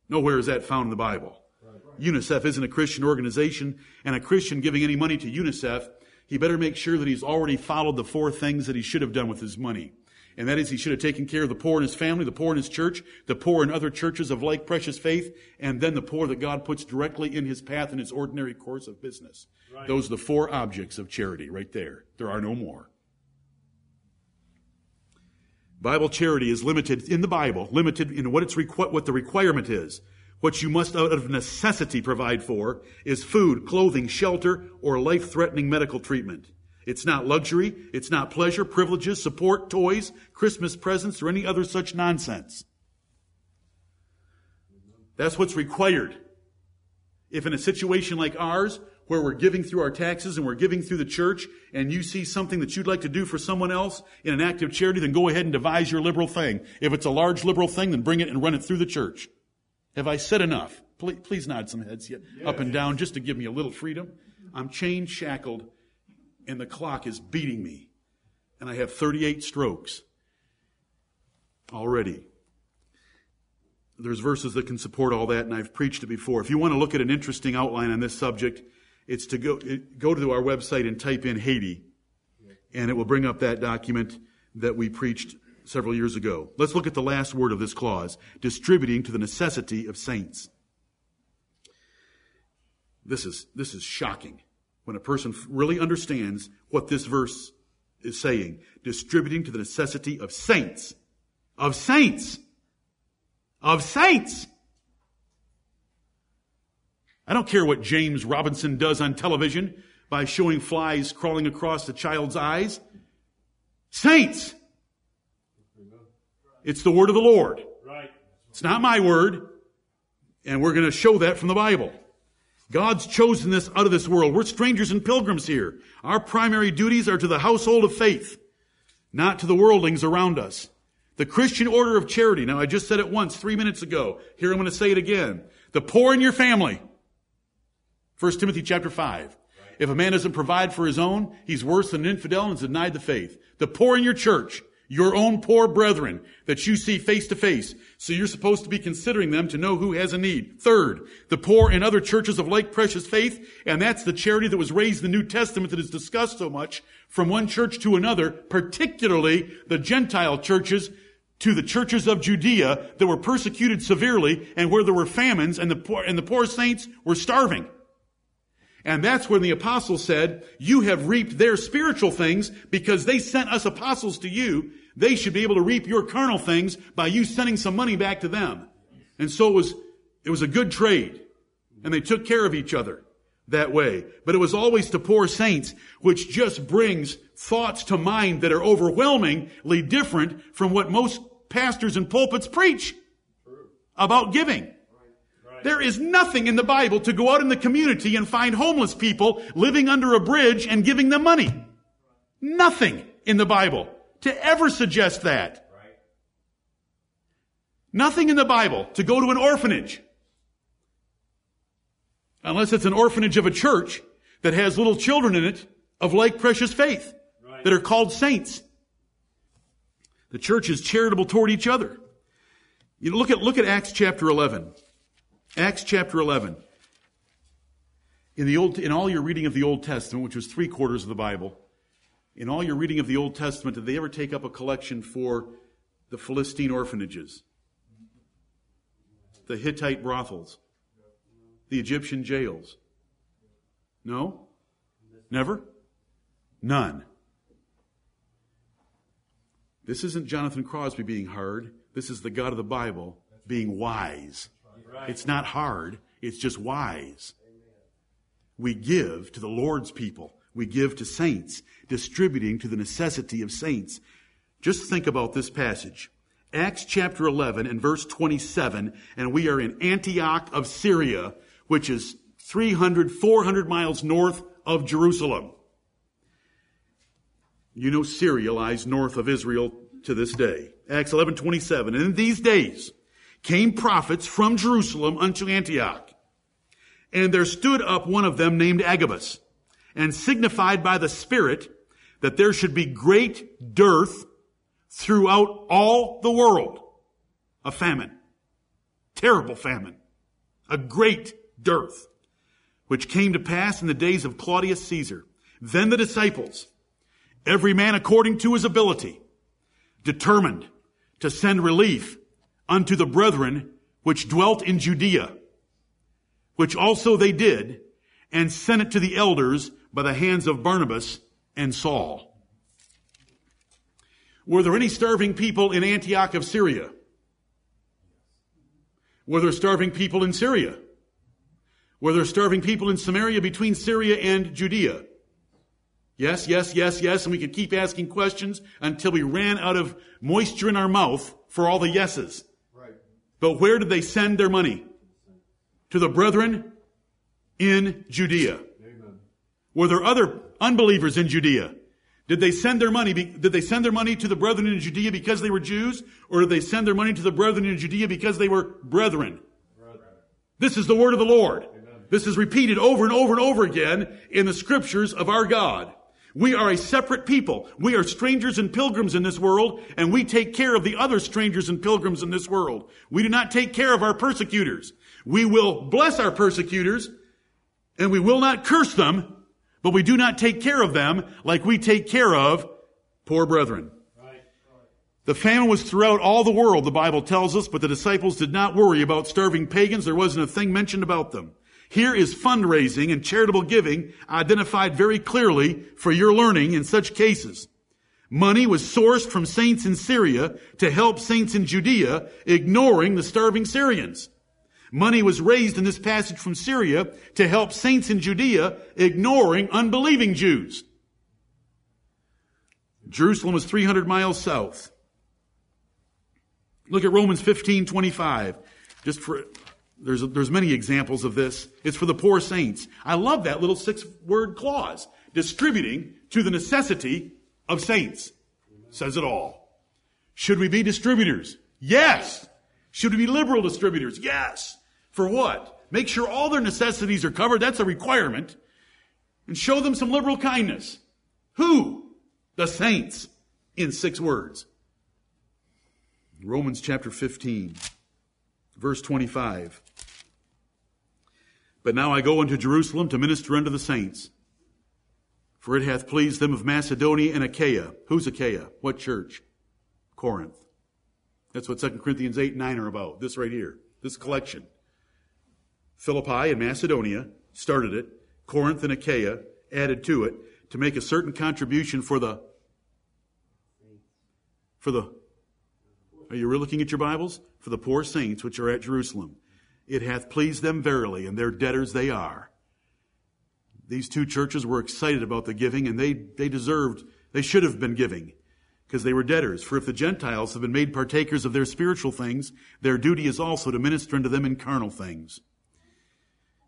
Nowhere is that found in the Bible. UNICEF isn't a Christian organization, and a Christian giving any money to UNICEF, he better make sure that he's already followed the four things that he should have done with his money. And that is he should have taken care of the poor in his family, the poor in his church, the poor in other churches of like precious faith, and then the poor that God puts directly in his path in his ordinary course of business. Right. Those are the four objects of charity right there. There are no more. Bible charity is limited in the Bible, limited in what it's requ- what the requirement is. What you must out of necessity provide for is food, clothing, shelter, or life-threatening medical treatment. It's not luxury. It's not pleasure, privileges, support, toys, Christmas presents, or any other such nonsense. That's what's required. If in a situation like ours, where we're giving through our taxes and we're giving through the church, and you see something that you'd like to do for someone else in an act of charity, then go ahead and devise your liberal thing. If it's a large liberal thing, then bring it and run it through the church. Have I said enough? Please, please nod some heads up and down just to give me a little freedom. I'm chained, shackled, and the clock is beating me. And I have 38 strokes already. There's verses that can support all that, and I've preached it before. If you want to look at an interesting outline on this subject, it's to go, go to our website and type in Haiti, and it will bring up that document that we preached several years ago. Let's look at the last word of this clause distributing to the necessity of saints. This is, this is shocking when a person really understands what this verse is saying, distributing to the necessity of saints. Of saints. Of saints. I don't care what James Robinson does on television by showing flies crawling across the child's eyes. Saints. It's the word of the Lord. It's not my word. And we're going to show that from the Bible. God's chosen this out of this world. We're strangers and pilgrims here. Our primary duties are to the household of faith, not to the worldlings around us. The Christian order of charity. Now, I just said it once three minutes ago. Here I'm going to say it again. The poor in your family. 1 Timothy chapter 5. If a man doesn't provide for his own, he's worse than an infidel and has denied the faith. The poor in your church. Your own poor brethren that you see face to face. So you're supposed to be considering them to know who has a need. Third, the poor in other churches of like precious faith, and that's the charity that was raised in the New Testament that is discussed so much from one church to another, particularly the Gentile churches to the churches of Judea that were persecuted severely and where there were famines and the poor, and the poor saints were starving. And that's when the apostle said, you have reaped their spiritual things because they sent us apostles to you. They should be able to reap your carnal things by you sending some money back to them. And so it was, it was a good trade. And they took care of each other that way. But it was always to poor saints, which just brings thoughts to mind that are overwhelmingly different from what most pastors and pulpits preach about giving. There is nothing in the Bible to go out in the community and find homeless people living under a bridge and giving them money. Nothing in the Bible to ever suggest that. Nothing in the Bible to go to an orphanage. Unless it's an orphanage of a church that has little children in it of like precious faith right. that are called saints. The church is charitable toward each other. You look at, look at Acts chapter 11. Acts chapter 11. In the old, in all your reading of the Old Testament, which was three quarters of the Bible, in all your reading of the Old Testament, did they ever take up a collection for the Philistine orphanages? The Hittite brothels? The Egyptian jails? No? Never? None. This isn't Jonathan Crosby being hard. This is the God of the Bible being wise. It's not hard, it's just wise. We give to the Lord's people. We give to saints, distributing to the necessity of saints. Just think about this passage. Acts chapter 11 and verse 27, and we are in Antioch of Syria, which is 300, 400 miles north of Jerusalem. You know Syria lies north of Israel to this day. Acts 11, 27. And in these days, came prophets from Jerusalem unto Antioch. And there stood up one of them named Agabus, and signified by the Spirit that there should be great dearth throughout all the world. A famine. Terrible famine. A great dearth. Which came to pass in the days of Claudius Caesar. Then the disciples, every man according to his ability, determined to send relief unto the brethren which dwelt in Judea, which also they did, and sent it to the elders by the hands of Barnabas and Saul. Were there any starving people in Antioch of Syria? Were there starving people in Syria? Were there starving people in Samaria between Syria and Judea? Yes, yes, yes, yes, and we could keep asking questions until we ran out of moisture in our mouth for all the yeses. But where did they send their money? To the brethren in Judea. Were there other unbelievers in Judea? Did they send their money, did they send their money to the brethren in Judea because they were Jews? Or did they send their money to the brethren in Judea because they were brethren? brethren. This is the word of the Lord. Amen. This is repeated over and over and over again in the scriptures of our God. We are a separate people. We are strangers and pilgrims in this world, and we take care of the other strangers and pilgrims in this world. We do not take care of our persecutors. We will bless our persecutors, and we will not curse them, but we do not take care of them like we take care of poor brethren. The famine was throughout all the world, the Bible tells us, but the disciples did not worry about starving pagans. There wasn't a thing mentioned about them. Here is fundraising and charitable giving identified very clearly for your learning in such cases. Money was sourced from saints in Syria to help saints in Judea, ignoring the starving Syrians. Money was raised in this passage from Syria to help saints in Judea, ignoring unbelieving Jews. Jerusalem was 300 miles south. Look at Romans 15, 25. Just for there's, there's many examples of this. It's for the poor saints. I love that little six word clause. Distributing to the necessity of saints. Says it all. Should we be distributors? Yes. Should we be liberal distributors? Yes. For what? Make sure all their necessities are covered. That's a requirement. And show them some liberal kindness. Who? The saints. In six words. Romans chapter 15, verse 25. But now I go unto Jerusalem to minister unto the saints. For it hath pleased them of Macedonia and Achaia. Who's Achaia? What church? Corinth. That's what 2 Corinthians 8 and 9 are about. This right here. This collection. Philippi and Macedonia started it. Corinth and Achaia added to it to make a certain contribution for the for the are you really looking at your Bibles? For the poor saints which are at Jerusalem. It hath pleased them verily, and their debtors they are. These two churches were excited about the giving, and they, they deserved, they should have been giving, because they were debtors. For if the Gentiles have been made partakers of their spiritual things, their duty is also to minister unto them in carnal things.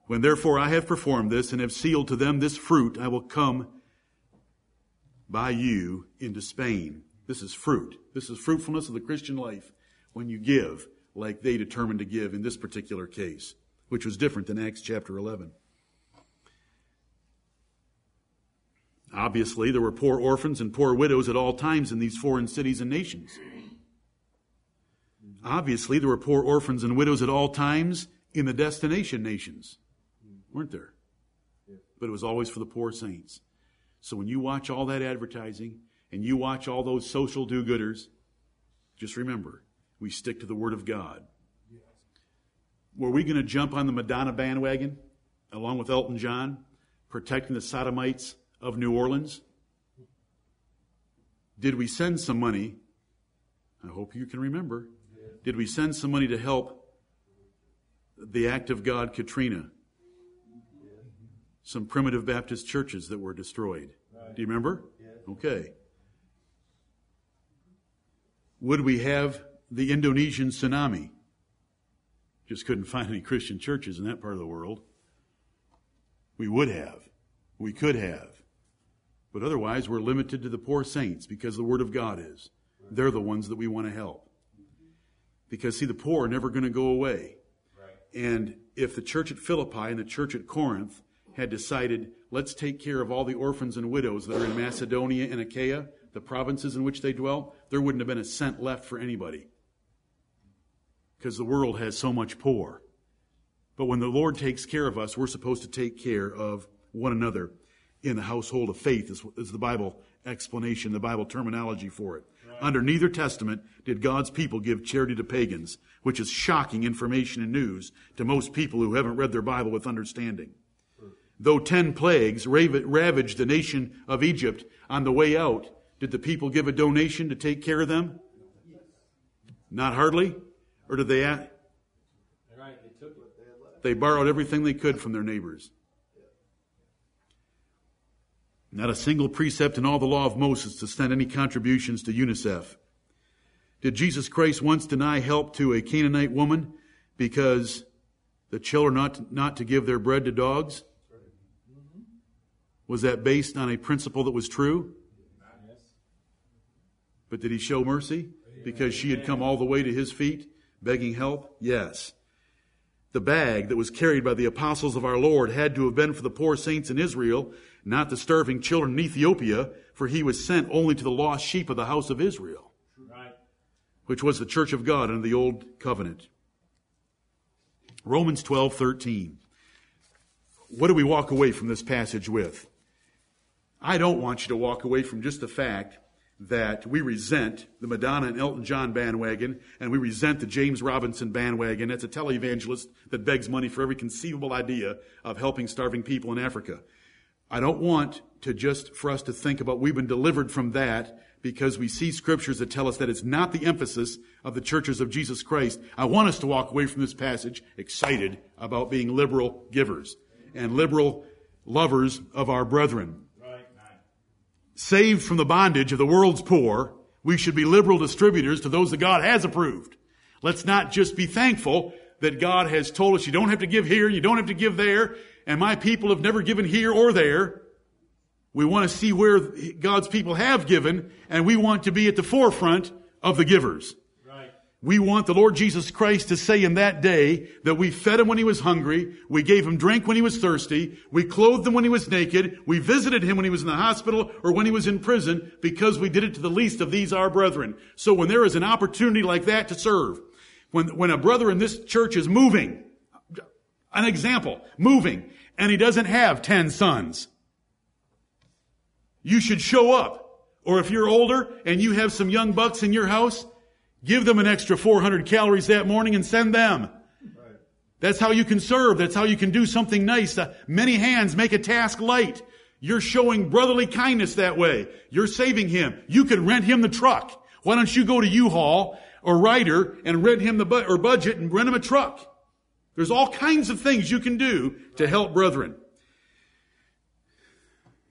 When therefore I have performed this, and have sealed to them this fruit, I will come by you into Spain. This is fruit. This is fruitfulness of the Christian life when you give like they determined to give in this particular case, which was different than Acts chapter 11. Obviously, there were poor orphans and poor widows at all times in these foreign cities and nations. Obviously, there were poor orphans and widows at all times in the destination nations, weren't there? But it was always for the poor saints. So when you watch all that advertising and you watch all those social do gooders, just remember, we stick to the Word of God. Were we going to jump on the Madonna bandwagon along with Elton John, protecting the sodomites of New Orleans? Did we send some money? I hope you can remember. Did we send some money to help the act of God Katrina? Some primitive Baptist churches that were destroyed. Do you remember? Okay. Would we have the Indonesian tsunami? Just couldn't find any Christian churches in that part of the world. We would have. We could have. But otherwise, we're limited to the poor saints because the Word of God is. They're the ones that we want to help. Because, see, the poor are never going to go away. And if the church at Philippi and the church at Corinth had decided, let's take care of all the orphans and widows that are in Macedonia and Achaia, the provinces in which they dwell, there wouldn't have been a cent left for anybody. Because the world has so much poor. But when the Lord takes care of us, we're supposed to take care of one another in the household of faith, is, is the Bible explanation, the Bible terminology for it. Right. Under neither testament did God's people give charity to pagans, which is shocking information and news to most people who haven't read their Bible with understanding. Though ten plagues ravaged the nation of Egypt on the way out, did the people give a donation to take care of them? Not hardly? Or did they? Add? They borrowed everything they could from their neighbors. Not a single precept in all the law of Moses to send any contributions to UNICEF. Did Jesus Christ once deny help to a Canaanite woman because the children to, not to give their bread to dogs? Was that based on a principle that was true? Yes. But did he show mercy because she had come all the way to his feet begging help? Yes. The bag that was carried by the apostles of our Lord had to have been for the poor saints in Israel not the starving children in Ethiopia, for he was sent only to the lost sheep of the house of Israel, right. which was the church of God under the old covenant. Romans 12, 13. What do we walk away from this passage with? I don't want you to walk away from just the fact that we resent the Madonna and Elton John bandwagon and we resent the James Robinson bandwagon. That's a televangelist that begs money for every conceivable idea of helping starving people in Africa. I don't want to just for us to think about we've been delivered from that because we see scriptures that tell us that it's not the emphasis of the churches of Jesus Christ. I want us to walk away from this passage excited about being liberal givers and liberal lovers of our brethren. Saved from the bondage of the world's poor, we should be liberal distributors to those that God has approved. Let's not just be thankful that God has told us you don't have to give here, you don't have to give there, and my people have never given here or there. We want to see where God's people have given, and we want to be at the forefront of the givers. We want the Lord Jesus Christ to say in that day that we fed him when he was hungry, we gave him drink when he was thirsty, we clothed him when he was naked, we visited him when he was in the hospital or when he was in prison because we did it to the least of these our brethren. So when there is an opportunity like that to serve, when, when a brother in this church is moving, an example, moving, and he doesn't have 10 sons, you should show up. Or if you're older and you have some young bucks in your house, Give them an extra 400 calories that morning and send them. That's how you can serve. That's how you can do something nice. Uh, many hands make a task light. You're showing brotherly kindness that way. You're saving him. You could rent him the truck. Why don't you go to U-Haul or Ryder and rent him the bu- or budget and rent him a truck? There's all kinds of things you can do to help brethren.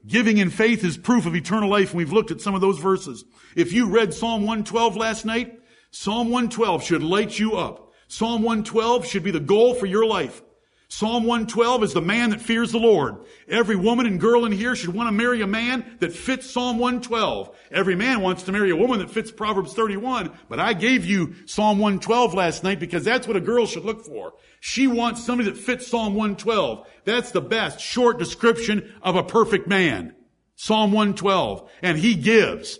Giving in faith is proof of eternal life, and we've looked at some of those verses. If you read Psalm 112 last night, Psalm 112 should light you up. Psalm 112 should be the goal for your life. Psalm 112 is the man that fears the Lord. Every woman and girl in here should want to marry a man that fits Psalm 112. Every man wants to marry a woman that fits Proverbs 31, but I gave you Psalm 112 last night because that's what a girl should look for. She wants somebody that fits Psalm 112. That's the best short description of a perfect man. Psalm 112. And he gives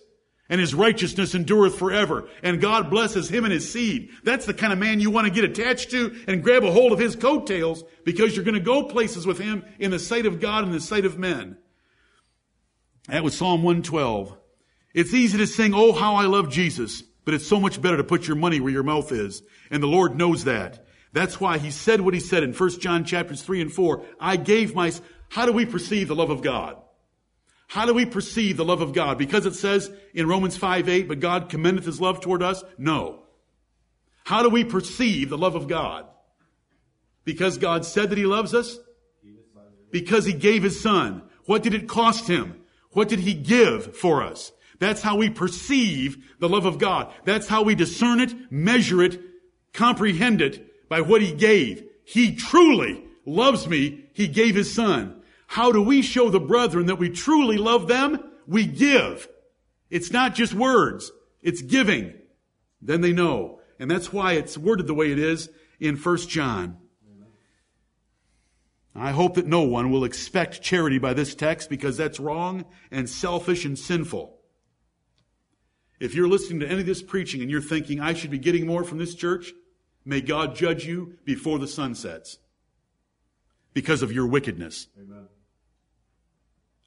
and his righteousness endureth forever. And God blesses him and his seed. That's the kind of man you want to get attached to and grab a hold of his coattails because you're going to go places with him in the sight of God and the sight of men. That was Psalm 112. It's easy to sing, Oh, how I love Jesus, but it's so much better to put your money where your mouth is. And the Lord knows that. That's why he said what he said in 1 John chapters 3 and 4. I gave my, how do we perceive the love of God? How do we perceive the love of God? Because it says in Romans 5 8, but God commendeth his love toward us? No. How do we perceive the love of God? Because God said that he loves us? Because he gave his son. What did it cost him? What did he give for us? That's how we perceive the love of God. That's how we discern it, measure it, comprehend it by what he gave. He truly loves me. He gave his son. How do we show the brethren that we truly love them? We give. It's not just words. It's giving. Then they know. And that's why it's worded the way it is in 1 John. I hope that no one will expect charity by this text because that's wrong and selfish and sinful. If you're listening to any of this preaching and you're thinking, I should be getting more from this church, may God judge you before the sun sets because of your wickedness. Amen.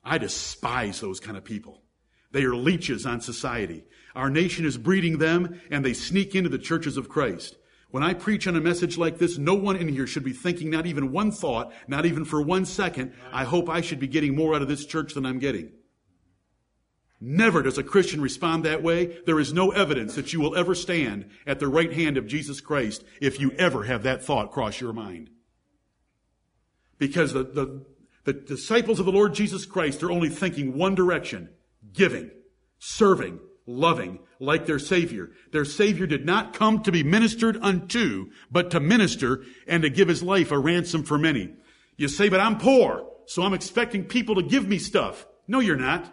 I despise those kind of people. They are leeches on society. Our nation is breeding them and they sneak into the churches of Christ. When I preach on a message like this, no one in here should be thinking not even one thought, not even for one second, I hope I should be getting more out of this church than I'm getting. Never does a Christian respond that way. There is no evidence that you will ever stand at the right hand of Jesus Christ if you ever have that thought cross your mind. Because the, the, the disciples of the Lord Jesus Christ are only thinking one direction giving, serving, loving, like their Savior. Their Savior did not come to be ministered unto, but to minister and to give his life a ransom for many. You say, but I'm poor, so I'm expecting people to give me stuff. No, you're not.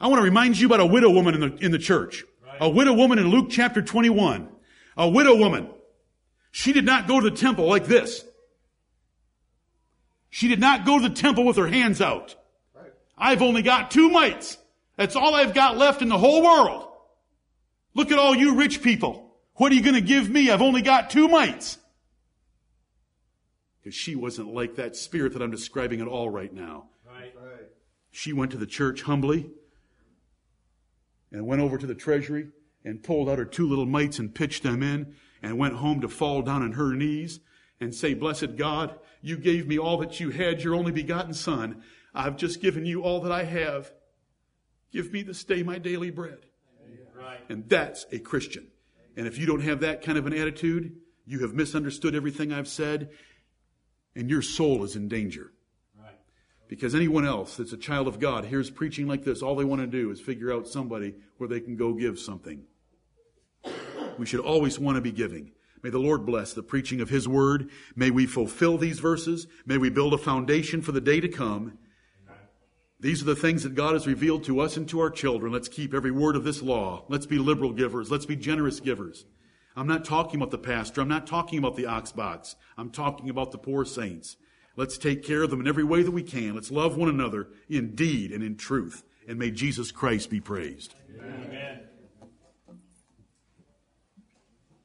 I want to remind you about a widow woman in the, in the church. Right. A widow woman in Luke chapter 21. A widow woman. She did not go to the temple like this. She did not go to the temple with her hands out. Right. I've only got two mites. That's all I've got left in the whole world. Look at all you rich people. What are you going to give me? I've only got two mites. Because she wasn't like that spirit that I'm describing at all right now. Right. Right. She went to the church humbly and went over to the treasury and pulled out her two little mites and pitched them in and went home to fall down on her knees and say, Blessed God, you gave me all that you had, your only begotten Son. I've just given you all that I have. Give me this day my daily bread. Right. And that's a Christian. And if you don't have that kind of an attitude, you have misunderstood everything I've said, and your soul is in danger. Right. Because anyone else that's a child of God hears preaching like this, all they want to do is figure out somebody where they can go give something. We should always want to be giving. May the Lord bless the preaching of His word. May we fulfill these verses. May we build a foundation for the day to come. These are the things that God has revealed to us and to our children. Let's keep every word of this law. Let's be liberal givers. Let's be generous givers. I'm not talking about the pastor. I'm not talking about the ox box. I'm talking about the poor saints. Let's take care of them in every way that we can. Let's love one another in deed and in truth. And may Jesus Christ be praised. Amen.